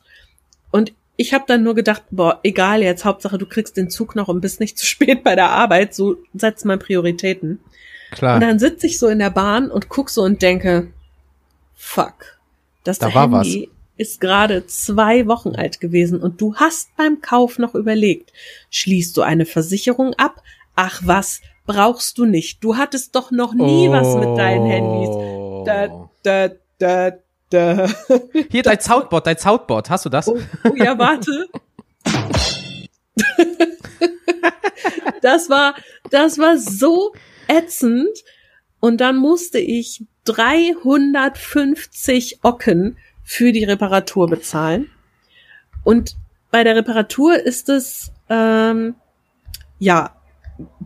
und ich habe dann nur gedacht, boah, egal jetzt, Hauptsache du kriegst den Zug noch und bist nicht zu spät bei der Arbeit, so setzt man Prioritäten. Klar. Und dann sitze ich so in der Bahn und guck so und denke, fuck, das da Handy ist gerade zwei Wochen alt gewesen und du hast beim Kauf noch überlegt, schließt du eine Versicherung ab? Ach was, brauchst du nicht. Du hattest doch noch nie oh. was mit deinen Handys. Da, da, da, da. Hier dein Soundboard, dein Soundboard, hast du das? Oh, oh ja, warte. das war, das war so ätzend. Und dann musste ich 350 Ocken für die Reparatur bezahlen. Und bei der Reparatur ist es ähm, ja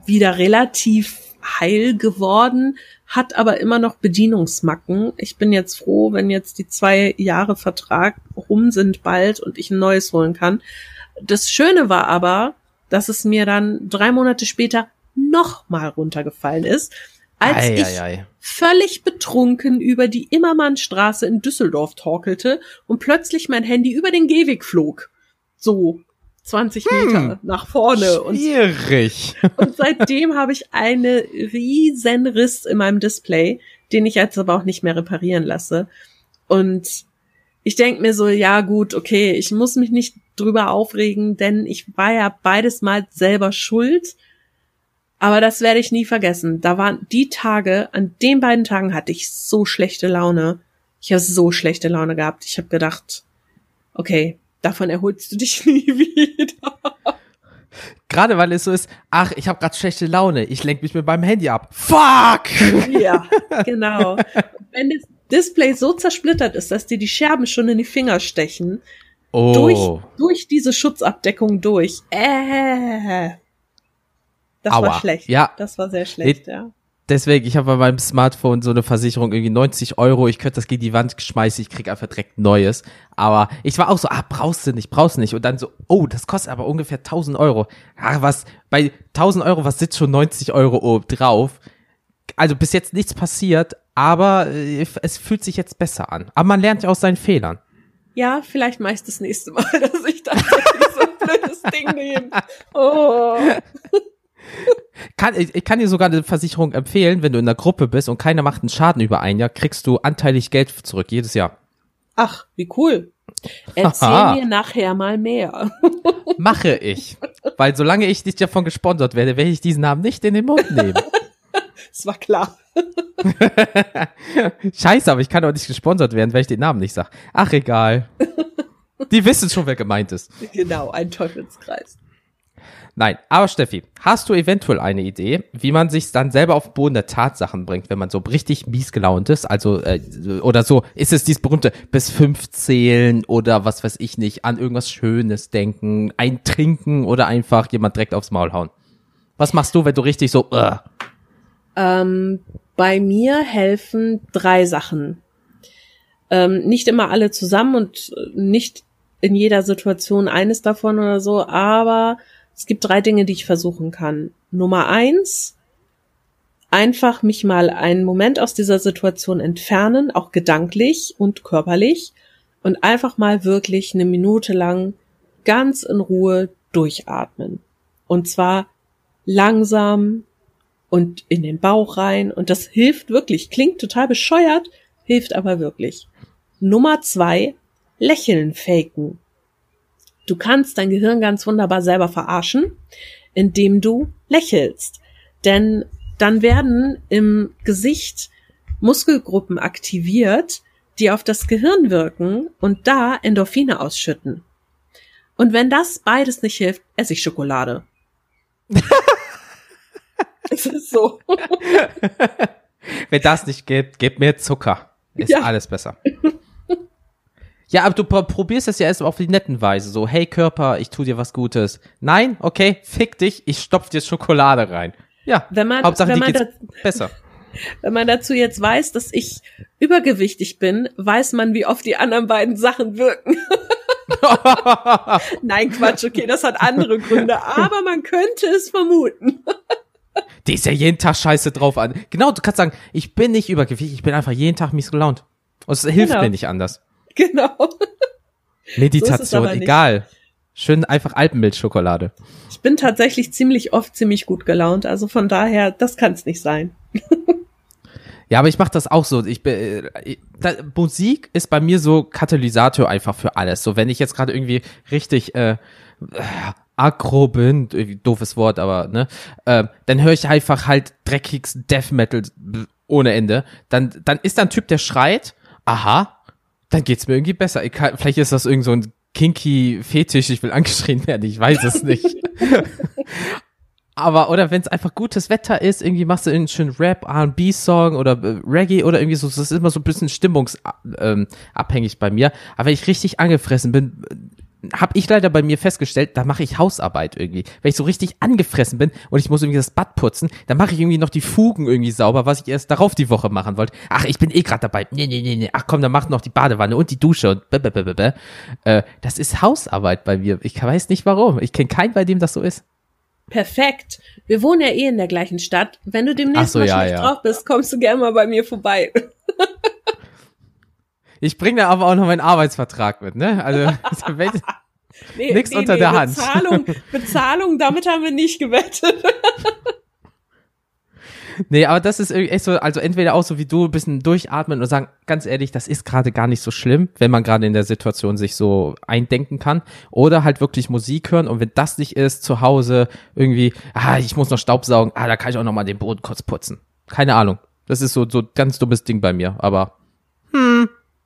wieder relativ heil geworden, hat aber immer noch Bedienungsmacken. Ich bin jetzt froh, wenn jetzt die zwei Jahre Vertrag rum sind bald und ich ein neues holen kann. Das Schöne war aber, dass es mir dann drei Monate später noch mal runtergefallen ist als ei, ich ei, ei. völlig betrunken über die Immermannstraße in Düsseldorf torkelte und plötzlich mein Handy über den Gehweg flog. So 20 hm, Meter nach vorne. Schwierig. Und, und seitdem habe ich einen riesen Riss in meinem Display, den ich jetzt aber auch nicht mehr reparieren lasse. Und ich denke mir so, ja gut, okay, ich muss mich nicht drüber aufregen, denn ich war ja beides mal selber schuld. Aber das werde ich nie vergessen. Da waren die Tage, an den beiden Tagen hatte ich so schlechte Laune. Ich habe so schlechte Laune gehabt. Ich habe gedacht, okay, davon erholst du dich nie wieder. Gerade weil es so ist, ach, ich habe gerade schlechte Laune, ich lenke mich mit meinem Handy ab. Fuck! Ja, genau. Wenn das Display so zersplittert ist, dass dir die Scherben schon in die Finger stechen, oh. durch, durch diese Schutzabdeckung durch, äh, das Aua. war schlecht. Ja. Das war sehr schlecht, ja. Deswegen, ich habe bei meinem Smartphone so eine Versicherung, irgendwie 90 Euro, ich könnte das gegen die Wand schmeißen, ich krieg einfach direkt Neues. Aber ich war auch so, ah, brauchst du nicht, brauchst du nicht. Und dann so, oh, das kostet aber ungefähr 1000 Euro. Ach, was, bei 1000 Euro, was sitzt schon 90 Euro oben drauf? Also bis jetzt nichts passiert, aber äh, es fühlt sich jetzt besser an. Aber man lernt ja aus seinen Fehlern. Ja, vielleicht mache ich das nächste Mal, dass ich tatsächlich so ein blödes Ding nehme. Oh. Kann, ich, ich kann dir sogar eine Versicherung empfehlen, wenn du in einer Gruppe bist und keiner macht einen Schaden über ein Jahr, kriegst du anteilig Geld zurück, jedes Jahr. Ach, wie cool. Erzähl mir nachher mal mehr. Mache ich. Weil solange ich nicht davon gesponsert werde, werde ich diesen Namen nicht in den Mund nehmen. Das war klar. Scheiße, aber ich kann doch nicht gesponsert werden, weil ich den Namen nicht sag. Ach, egal. Die wissen schon, wer gemeint ist. Genau, ein Teufelskreis. Nein, aber Steffi, hast du eventuell eine Idee, wie man sich dann selber auf den Boden der Tatsachen bringt, wenn man so richtig mies gelaunt ist? Also, äh, oder so, ist es dieses berühmte bis fünf zählen oder was weiß ich nicht, an irgendwas Schönes denken, ein Trinken oder einfach jemand direkt aufs Maul hauen? Was machst du, wenn du richtig so, äh, Ähm, bei mir helfen drei Sachen. Ähm, nicht immer alle zusammen und äh, nicht in jeder Situation eines davon oder so, aber es gibt drei Dinge, die ich versuchen kann. Nummer eins, einfach mich mal einen Moment aus dieser Situation entfernen, auch gedanklich und körperlich und einfach mal wirklich eine Minute lang ganz in Ruhe durchatmen. Und zwar langsam und in den Bauch rein. Und das hilft wirklich. Klingt total bescheuert, hilft aber wirklich. Nummer zwei, Lächeln faken. Du kannst dein Gehirn ganz wunderbar selber verarschen, indem du lächelst. Denn dann werden im Gesicht Muskelgruppen aktiviert, die auf das Gehirn wirken und da Endorphine ausschütten. Und wenn das beides nicht hilft, esse ich Schokolade. es ist so. wenn das nicht geht, gib mir Zucker. Ist Ja. alles besser. Ja, aber du pro- probierst es ja erst auf die netten Weise. So, hey Körper, ich tu dir was Gutes. Nein, okay, fick dich, ich stopf dir Schokolade rein. Ja, Wenn man- Hauptsache wenn man besser. Wenn man dazu jetzt weiß, dass ich übergewichtig bin, weiß man, wie oft die anderen beiden Sachen wirken. Nein, Quatsch, okay, das hat andere Gründe, aber man könnte es vermuten. Die ist ja jeden Tag scheiße drauf an. Genau, du kannst sagen, ich bin nicht übergewichtig, ich bin einfach jeden Tag mies gelaunt. Und es hilft Genau. mir nicht anders. Genau. Meditation, nicht. egal. Schön einfach Alpenmilchschokolade. Ich bin tatsächlich ziemlich oft ziemlich gut gelaunt, also von daher, das kann es nicht sein. Ja, aber ich mache das auch so. Ich bin, äh, da, Musik ist bei mir so Katalysator einfach für alles. So, wenn ich jetzt gerade irgendwie richtig äh, aggro bin, doofes Wort, aber ne, äh, dann höre ich einfach halt dreckiges Death Metal ohne Ende. Dann, dann ist da ein Typ, der schreit, aha, dann geht's mir irgendwie besser. Ich kann, vielleicht ist das irgend so ein kinky Fetisch, ich will angeschrien werden, ich weiß es nicht. Aber, oder wenn es einfach gutes Wetter ist, irgendwie machst du einen schönen Rap, R&B-Song oder äh, Reggae oder irgendwie so, das ist immer so ein bisschen stimmungsabhängig ähm, abhängig bei mir. Aber wenn ich richtig angefressen bin, habe ich leider bei mir festgestellt, da mache ich Hausarbeit irgendwie. Wenn ich so richtig angefressen bin und ich muss irgendwie das Bad putzen, dann mache ich irgendwie noch die Fugen irgendwie sauber, was ich erst darauf die Woche machen wollte. Ach, ich bin eh gerade dabei. Nee, nee, nee, nee. Ach komm, dann mach noch die Badewanne und die Dusche und bäh, bäh, bäh, bäh. Äh, das ist Hausarbeit bei mir. Ich weiß nicht warum. Ich kenne keinen, bei dem das so ist. Perfekt. Wir wohnen ja eh in der gleichen Stadt. Wenn du demnächst so, mal ja, schlecht ja. drauf bist, kommst du gerne mal bei mir vorbei. Ich bringe da aber auch noch meinen Arbeitsvertrag mit, ne? Also, Nee, Nix unter der Hand. Bezahlung, Bezahlung, damit haben wir nicht gewettet. nee, aber das ist irgendwie echt so, also entweder auch so wie du, ein bisschen durchatmen und sagen, ganz ehrlich, das ist gerade gar nicht so schlimm, wenn man gerade in der Situation sich so eindenken kann. Oder halt wirklich Musik hören und wenn das nicht ist, zu Hause irgendwie, ah, ich muss noch Staubsaugen, ah, da kann ich auch noch mal den Boden kurz putzen. Keine Ahnung. Das ist so, so ganz dummes Ding bei mir, aber,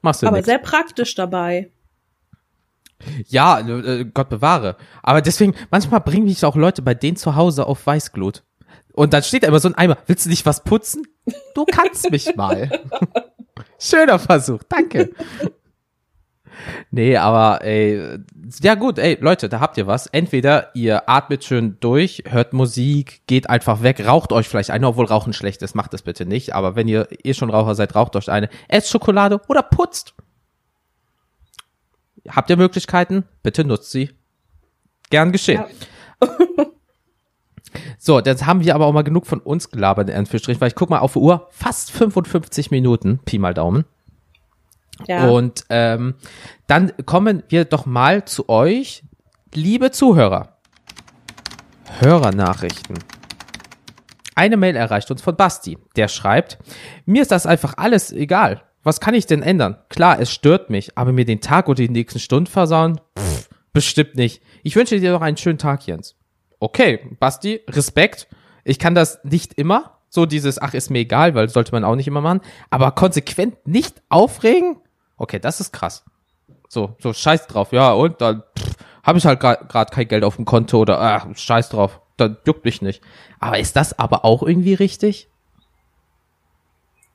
machst du Aber nix. sehr praktisch dabei. Ja, äh, Gott bewahre. Aber deswegen, manchmal bringen mich auch Leute bei denen zu Hause auf Weißglut. Und dann steht da immer so ein Eimer, willst du nicht was putzen? Du kannst mich mal. Schöner Versuch, danke. Nee, aber ey, ja gut, ey, Leute, da habt ihr was. Entweder ihr atmet schön durch, hört Musik, geht einfach weg, raucht euch vielleicht eine, obwohl Rauchen schlecht ist, macht das bitte nicht. Aber wenn ihr eh schon Raucher seid, raucht euch eine, esst Schokolade oder putzt. Habt ihr Möglichkeiten? Bitte nutzt sie. Gern geschehen. Ja. So, jetzt haben wir aber auch mal genug von uns gelabert, in Anführungsstrichen, weil ich guck mal auf die Uhr, fast 55 Minuten, Pi mal Daumen. Ja. Und ähm, dann kommen wir doch mal zu euch, liebe Zuhörer. Hörernachrichten. Eine Mail erreicht uns von Basti, der schreibt, mir ist das einfach alles egal. Was kann ich denn ändern? Klar, es stört mich, aber mir den Tag oder die nächsten Stunden versauen? Pff, bestimmt nicht. Ich wünsche dir noch einen schönen Tag, Jens. Okay, Basti, Respekt. Ich kann das nicht immer, so dieses, ach, ist mir egal, weil sollte man auch nicht immer machen, aber konsequent nicht aufregen? Okay, das ist krass. So, so scheiß drauf, ja, und dann habe ich halt gerade kein Geld auf dem Konto oder ah, scheiß drauf, dann juckt mich nicht. Aber ist das aber auch irgendwie richtig?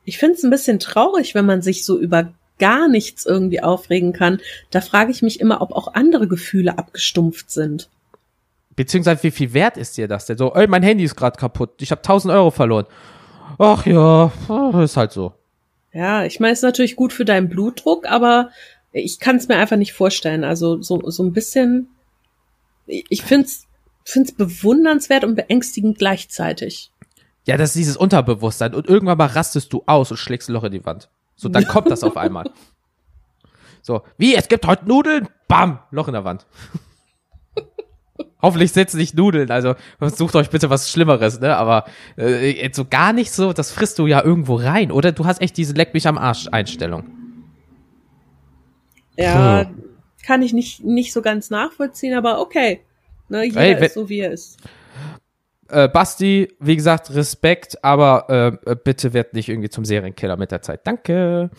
Ich finde es ein bisschen traurig, wenn man sich so über gar nichts irgendwie aufregen kann. Da frage ich mich immer, ob auch andere Gefühle abgestumpft sind. Beziehungsweise, wie viel wert ist dir das denn? So, ey, mein Handy ist gerade kaputt, ich habe 1000 Euro verloren. Ach ja, ist halt so. Ja, ich meine, es ist natürlich gut für deinen Blutdruck, aber ich kann es mir einfach nicht vorstellen. Also so, so ein bisschen, ich finde es find's bewundernswert und beängstigend gleichzeitig. Ja, das ist dieses Unterbewusstsein. Und irgendwann mal rastest du aus und schlägst ein Loch in die Wand. So, dann kommt das auf einmal. So, wie, es gibt heute Nudeln? Bam, Loch in der Wand. Hoffentlich setzen nicht Nudeln, also sucht euch bitte was Schlimmeres, ne? Aber äh, so gar nicht so, das frisst du ja irgendwo rein, oder? Du hast echt diese Leck mich am Arsch Einstellung. Ja, hm. kann ich nicht, nicht so ganz nachvollziehen, aber okay. Ne, jeder hey, ist so, wie er ist. Äh, Basti, wie gesagt, Respekt, aber äh, bitte werd nicht irgendwie zum Serienkiller mit der Zeit. Danke.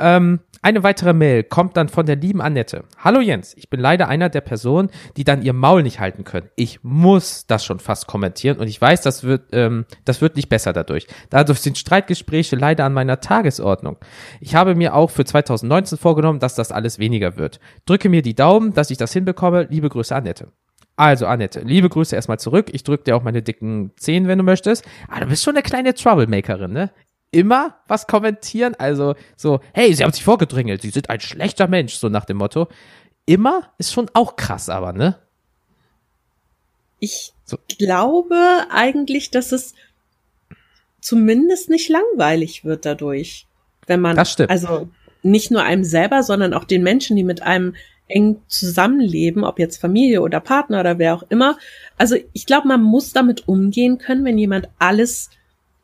Ähm, eine weitere Mail kommt dann von der lieben Annette. Hallo Jens, ich bin leider einer der Personen, die dann ihr Maul nicht halten können. Ich muss das schon fast kommentieren und ich weiß, das wird, ähm, das wird nicht besser dadurch. Dadurch sind Streitgespräche leider an meiner Tagesordnung. Ich habe mir auch für 2019 vorgenommen, dass das alles weniger wird. Drücke mir die Daumen, dass ich das hinbekomme. Liebe Grüße, Annette. Also, Annette, liebe Grüße erstmal zurück. Ich drücke dir auch meine dicken Zehen, wenn du möchtest. Ah, du bist schon eine kleine Troublemakerin, ne? Immer was kommentieren. Also so, hey, sie haben sich vorgedrängelt, sie sind ein schlechter Mensch, so nach dem Motto. Immer ist schon auch krass, aber, ne? Ich so. glaube eigentlich, dass es zumindest nicht langweilig wird dadurch. Wenn man, das stimmt. also nicht nur einem selber, sondern auch den Menschen, die mit einem eng zusammenleben, ob jetzt Familie oder Partner oder wer auch immer. Also ich glaube, man muss damit umgehen können, wenn jemand alles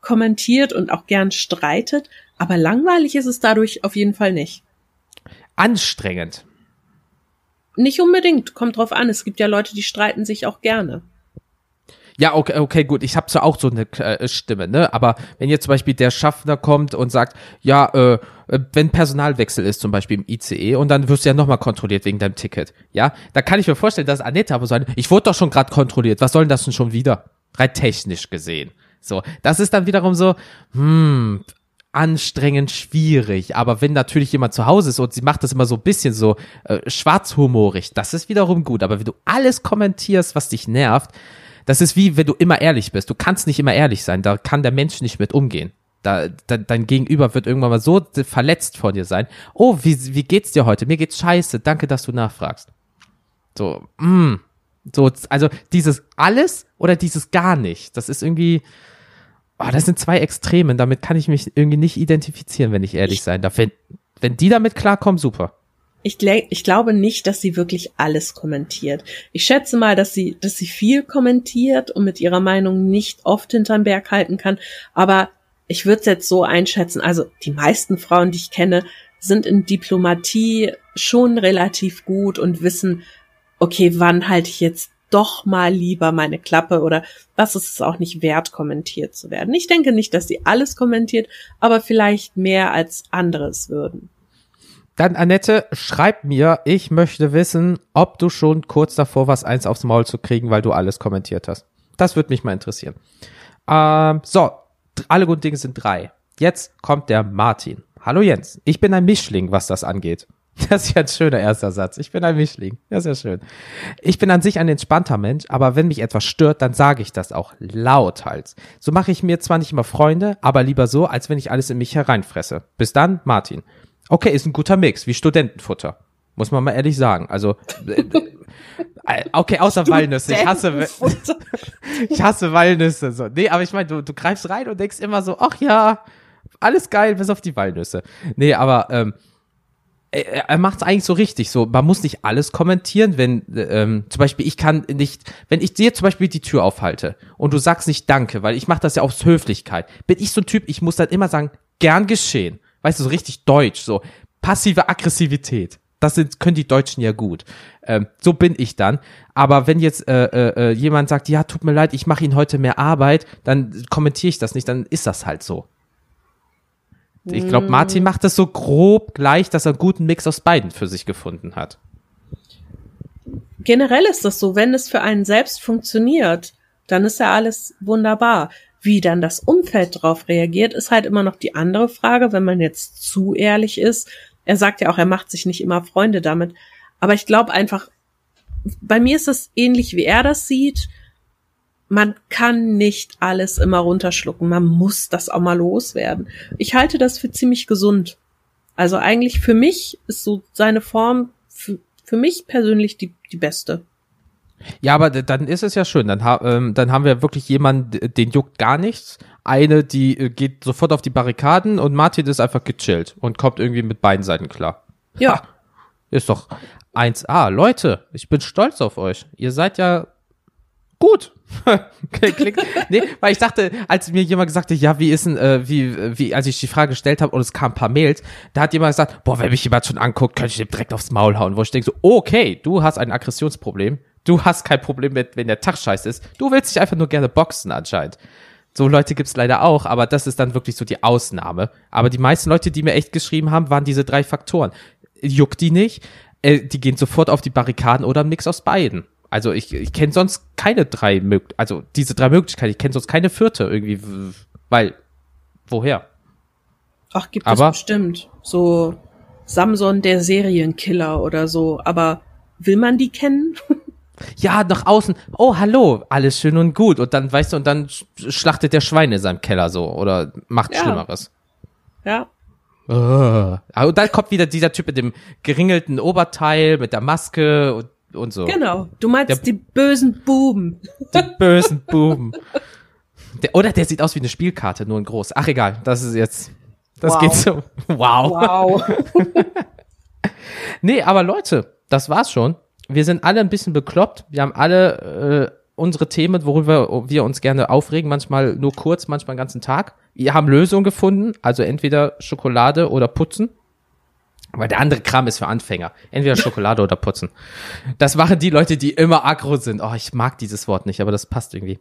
kommentiert und auch gern streitet, aber langweilig ist es dadurch auf jeden Fall nicht. Anstrengend. Nicht unbedingt, kommt drauf an. Es gibt ja Leute, die streiten sich auch gerne. Ja, okay, okay, gut. Ich habe so auch so eine äh, Stimme, ne? Aber wenn jetzt zum Beispiel der Schaffner kommt und sagt, ja, äh, äh wenn Personalwechsel ist, zum Beispiel im ICE, und dann wirst du ja nochmal kontrolliert wegen deinem Ticket, ja, da kann ich mir vorstellen, dass Annette aber so ein, ich wurde doch schon gerade kontrolliert, was soll denn das denn schon wieder? Rein technisch gesehen. So, das ist dann wiederum so, hm, anstrengend schwierig. Aber wenn natürlich jemand zu Hause ist und sie macht das immer so ein bisschen so äh, schwarzhumorig, das ist wiederum gut. Aber wenn du alles kommentierst, was dich nervt, das ist wie wenn du immer ehrlich bist. Du kannst nicht immer ehrlich sein. Da kann der Mensch nicht mit umgehen. Da, da, dein Gegenüber wird irgendwann mal so verletzt vor dir sein. Oh, wie, wie geht's dir heute? Mir geht's scheiße. Danke, dass du nachfragst. So, mm, so, also dieses alles oder dieses gar nicht. Das ist irgendwie, oh, das sind zwei Extremen, damit kann ich mich irgendwie nicht identifizieren, wenn ich ehrlich ich, sein darf. Wenn, wenn die damit klarkommen, super. Ich, ich glaube nicht, dass sie wirklich alles kommentiert. Ich schätze mal, dass sie, dass sie viel kommentiert und mit ihrer Meinung nicht oft hinterm Berg halten kann. Aber ich würde es jetzt so einschätzen. Also die meisten Frauen, die ich kenne, sind in Diplomatie schon relativ gut und wissen, okay, wann halte ich jetzt doch mal lieber meine Klappe oder was ist es auch nicht wert, kommentiert zu werden. Ich denke nicht, dass sie alles kommentiert, aber vielleicht mehr als anderes würden. Dann, Annette, schreib mir, ich möchte wissen, ob du schon kurz davor warst, eins aufs Maul zu kriegen, weil du alles kommentiert hast. Das würde mich mal interessieren. Ähm, so, alle guten Dinge sind drei. Jetzt kommt der Martin. Hallo Jens, ich bin ein Mischling, was das angeht. Das ist ja ein schöner erster Satz. Ich bin ein Mischling. Ja, sehr schön. Ich bin an sich ein entspannter Mensch, aber wenn mich etwas stört, dann sage ich das auch lauthals. So mache ich mir zwar nicht immer Freunde, aber lieber so, als wenn ich alles in mich hereinfresse. Bis dann, Martin. Okay, ist ein guter Mix, wie Studentenfutter. Muss man mal ehrlich sagen. Also, äh, äh, okay, außer Walnüsse. Ich hasse, ich hasse Walnüsse. So. Nee, aber ich meine, du, du greifst rein und denkst immer so, ach ja, alles geil, bis auf die Walnüsse. Nee, aber, ähm, er, er macht es eigentlich so richtig. So, man muss nicht alles kommentieren, wenn ähm, zum Beispiel ich kann nicht, wenn ich dir zum Beispiel die Tür aufhalte und du sagst nicht Danke, weil ich mache das ja aus Höflichkeit. Bin ich so ein Typ, ich muss dann immer sagen, gern geschehen. Weißt du, so richtig deutsch, so passive Aggressivität. Das sind, können die Deutschen ja gut. Ähm, so bin ich dann. Aber wenn jetzt äh, äh, äh jemand sagt, ja, tut mir leid, ich mache Ihnen heute mehr Arbeit, dann kommentiere ich das nicht, dann ist das halt so. Ich glaube, Martin macht das so grob gleich, dass er einen guten Mix aus beiden für sich gefunden hat. Generell ist das so, wenn es für einen selbst funktioniert, dann ist ja alles wunderbar. Wie dann das Umfeld darauf reagiert, ist halt immer noch die andere Frage, wenn man jetzt zu ehrlich ist. Er sagt ja auch, er macht sich nicht immer Freunde damit. Aber ich glaube einfach, bei mir ist es ähnlich, wie er das sieht man kann nicht alles immer runterschlucken. Man muss das auch mal loswerden. Ich halte das für ziemlich gesund. Also eigentlich für mich ist so seine Form für, für mich persönlich die, die beste. Ja, aber dann ist es ja schön. Dann, ha ähm, dann haben wir wirklich jemanden, den juckt gar nichts. Eine, die äh, geht sofort auf die Barrikaden und Martin ist einfach gechillt und kommt irgendwie mit beiden Seiten klar. Ja. Ha, ist doch 1A. Leute, ich bin stolz auf euch. Ihr seid ja gut. Klick. nee, weil ich dachte, als mir jemand gesagt hat, ja, wie ist denn, äh, wie, wie, als ich die Frage gestellt habe und es kam ein paar Mails, da hat jemand gesagt, boah, wenn mich jemand schon anguckt, könnte ich dem direkt aufs Maul hauen. Wo ich denke so, okay, du hast ein Aggressionsproblem. Du hast kein Problem mit, wenn der Tag scheiße ist. Du willst dich einfach nur gerne boxen anscheinend. So Leute gibt's leider auch, aber das ist dann wirklich so die Ausnahme. Aber die meisten Leute, die mir echt geschrieben haben, waren diese drei Faktoren. Juckt die nicht, äh, die gehen sofort auf die Barrikaden oder ein Mix aus beiden. Also ich, ich kenne sonst keine drei Möglichkeiten, also diese drei Möglichkeiten, ich kenne sonst keine vierte irgendwie, weil, woher? Ach, gibt es bestimmt. So Samson der Serienkiller oder so, aber will man die kennen? Ja, nach außen, oh, hallo, alles schön und gut. Und dann, weißt du, und dann schlachtet der Schweine in seinem Keller so oder macht ja. Schlimmeres. Ja. Oh. Und dann kommt wieder dieser Typ mit dem geringelten Oberteil, mit der Maske und und so. Genau. Du meinst der, die bösen Buben. Die bösen Buben. Der, oder der sieht aus wie eine Spielkarte, nur in groß. Ach egal, das ist jetzt. Das wow. geht so. Wow. Wow. nee, aber Leute, das war's schon. Wir sind alle ein bisschen bekloppt. Wir haben alle äh, unsere Themen, worüber wir uns gerne aufregen, manchmal nur kurz, manchmal den ganzen Tag. Wir haben Lösungen gefunden, also entweder Schokolade oder Putzen. Aber der andere Kram ist für Anfänger. Entweder Schokolade oder Putzen. Das machen die Leute, die immer aggro sind. Oh, ich mag dieses Wort nicht, aber das passt irgendwie.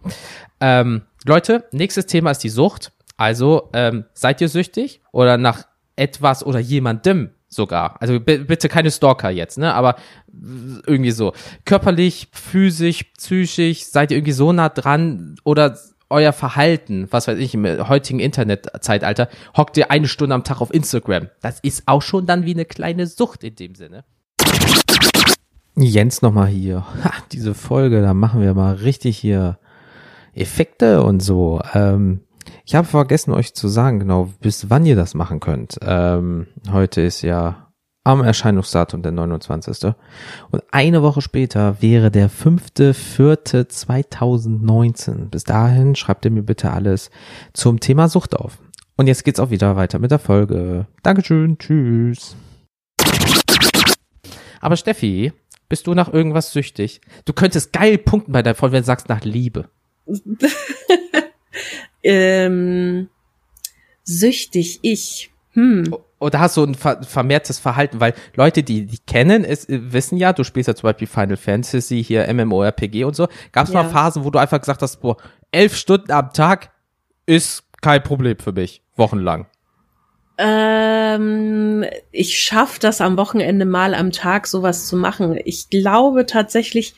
Ähm, Leute, nächstes Thema ist die Sucht. Also, ähm, seid ihr süchtig oder nach etwas oder jemandem sogar? Also bitte keine Stalker jetzt, ne? Aber irgendwie so. Körperlich, physisch, psychisch, seid ihr irgendwie so nah dran oder euer Verhalten, was weiß ich, im heutigen Internetzeitalter, hockt ihr eine Stunde am Tag auf Instagram. Das ist auch schon dann wie eine kleine Sucht in dem Sinne. Jens nochmal hier. Ha, diese Folge, da machen wir mal richtig hier Effekte und so. Ähm, ich habe vergessen euch zu sagen, genau, bis wann ihr das machen könnt. Ähm, heute ist ja am Erscheinungsdatum der 29. Und eine Woche später wäre der 5.4.2019. Bis dahin schreibt ihr mir bitte alles zum Thema Sucht auf. Und jetzt geht's auch wieder weiter mit der Folge. Dankeschön, tschüss. Aber Steffi, bist du nach irgendwas süchtig? Du könntest geil punkten bei der Folge, wenn du sagst nach Liebe. ähm, süchtig, ich. Hm oder hast du ein vermehrtes Verhalten, weil Leute, die die kennen, es, wissen ja, du spielst ja zum Beispiel Final Fantasy, hier MMORPG und so. Gab es ja. mal Phasen, wo du einfach gesagt hast, boah, elf Stunden am Tag ist kein Problem für mich, wochenlang? Ähm, ich schaff das am Wochenende mal am Tag sowas zu machen. Ich glaube tatsächlich,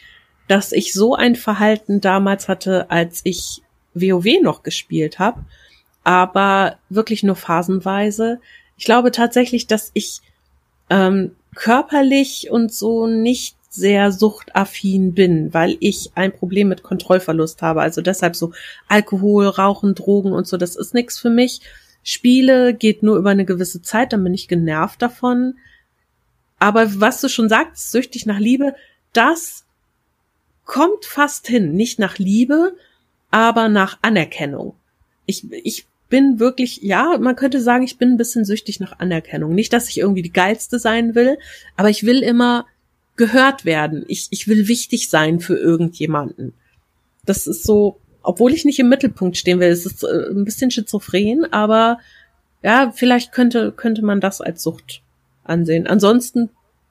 dass ich so ein Verhalten damals hatte, als ich WoW noch gespielt habe, aber wirklich nur phasenweise. Ich glaube tatsächlich, dass ich ähm, körperlich und so nicht sehr suchtaffin bin, weil ich ein Problem mit Kontrollverlust habe. Also deshalb so Alkohol, Rauchen, Drogen und so, das ist nichts für mich. Spiele geht nur über eine gewisse Zeit, dann bin ich genervt davon. Aber was du schon sagst, süchtig nach Liebe, das kommt fast hin. Nicht nach Liebe, aber nach Anerkennung. Ich, ich bin wirklich, ja, man könnte sagen, ich bin ein bisschen süchtig nach Anerkennung. Nicht, dass ich irgendwie die geilste sein will, aber ich will immer gehört werden. Ich, ich will wichtig sein für irgendjemanden. Das ist so, obwohl ich nicht im Mittelpunkt stehen will, es ist äh, ein bisschen schizophren, aber ja, vielleicht könnte, könnte man das als Sucht ansehen. Ansonsten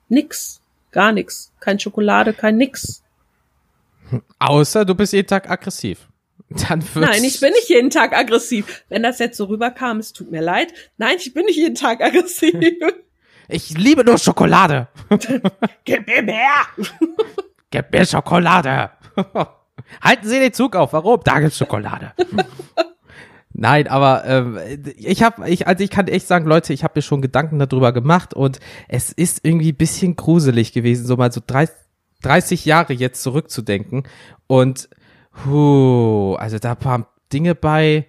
nix, gar nix. Kein Schokolade, kein nix. Außer du bist jeden Tag aggressiv. Dann wird's Nein, ich bin nicht jeden Tag aggressiv. Wenn das jetzt so rüberkam, es tut mir leid. Nein, ich bin nicht jeden Tag aggressiv. Ich liebe nur Schokolade. Gib mir mehr! Gib mir Schokolade. Halten Sie den Zug auf. Warum? Da gibt's Schokolade. Nein, aber ähm, ich habe, ich, also ich kann echt sagen, Leute, ich habe mir schon Gedanken darüber gemacht und es ist irgendwie ein bisschen gruselig gewesen, so mal so 30, 30 Jahre jetzt zurückzudenken und huh, also da paar Dinge bei.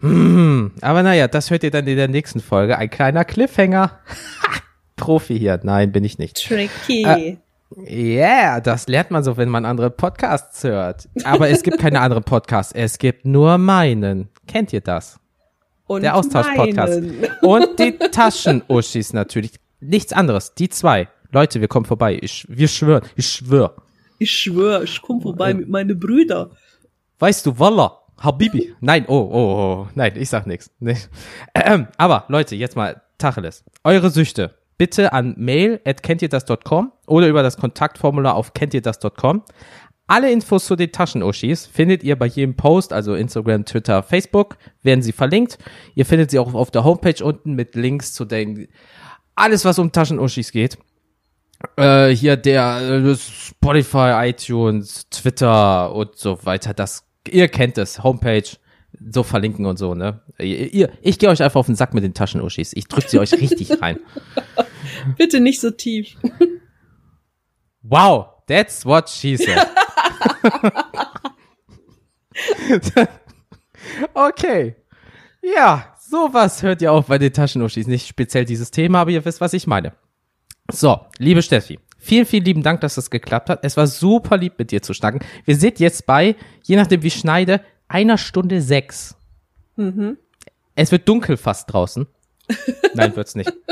Hm, aber naja, das hört ihr dann in der nächsten Folge. Ein kleiner Cliffhanger. Profi hier. Nein, bin ich nicht. Tricky. Äh, Yeah, das lernt man so, wenn man andere Podcasts hört. Aber es gibt keine anderen Podcasts, es gibt nur meinen. Kennt ihr das? Und Der Austausch-Podcast. Und die Taschenuschis natürlich. Nichts anderes. Die zwei. Leute, wir kommen vorbei. Ich, wir schwören. Ich schwör. Ich schwöre, ich komme vorbei mit meinen Brüdern. Weißt du, Wallah, Habibi. Nein, oh, oh, oh. Nein, ich sag nichts. Nee. Ähm, aber Leute, jetzt mal Tacheles. Eure Süchte. Bitte an mail at kenntierdas.com oder über das Kontaktformular auf kenntierdas.com. Alle Infos zu den Taschenuschis findet ihr bei jedem Post, also Instagram, Twitter, Facebook, werden sie verlinkt. Ihr findet sie auch auf der Homepage unten mit Links zu den, alles was um Taschenuschis geht. Äh, hier der äh, Spotify, iTunes, Twitter und so weiter. Das, ihr kennt es, Homepage, so verlinken und so, ne? Ihr, ihr, ich gehe euch einfach auf den Sack mit den Taschenuschis. Ich drück sie euch richtig rein. Bitte nicht so tief. Wow, that's what she said. okay. Ja, sowas hört ihr auch bei den Taschenuschis. Nicht speziell dieses Thema, aber ihr wisst, was ich meine. So, liebe Steffi, vielen, vielen lieben Dank, dass das geklappt hat. Es war super lieb, mit dir zu schnacken. Wir sind jetzt bei, je nachdem wie ich schneide, einer Stunde sechs. Es wird dunkel fast draußen. Nein, wird's nicht.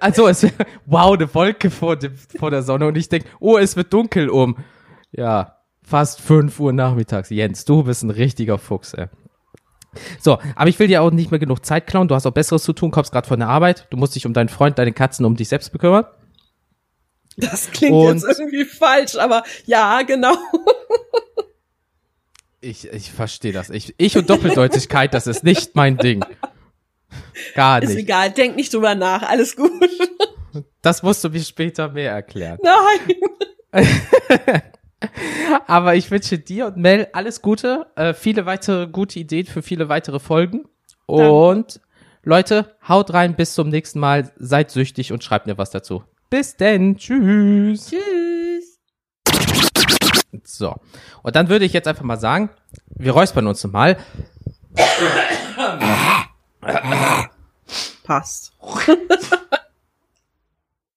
Also, es wow, eine Wolke vor, dem, vor der Sonne und ich denk, oh, es wird dunkel um, ja, fast fünf Uhr nachmittags. Jens, du bist ein richtiger Fuchs, ey. So, aber ich will dir auch nicht mehr genug Zeit klauen. Du hast auch Besseres zu tun, kommst gerade von der Arbeit. Du musst dich um deinen Freund, deine Katzen, um dich selbst bekümmern. Das klingt Und- jetzt irgendwie falsch, aber ja, genau. Ich, ich verstehe das. Ich, ich und Doppeldeutigkeit, das ist nicht mein Ding. Gar Ist nicht. egal, denk nicht drüber nach, alles gut. Das musst du mir später mehr erklären. Nein. Aber ich wünsche dir und Mel alles Gute, äh, viele weitere gute Ideen für viele weitere Folgen. Und Leute, haut rein, bis zum nächsten Mal. Seid süchtig und schreibt mir was dazu. Bis denn. Tschüss. Tschüss. So. Und dann würde ich jetzt einfach mal sagen, wir räuspern uns mal. Passt.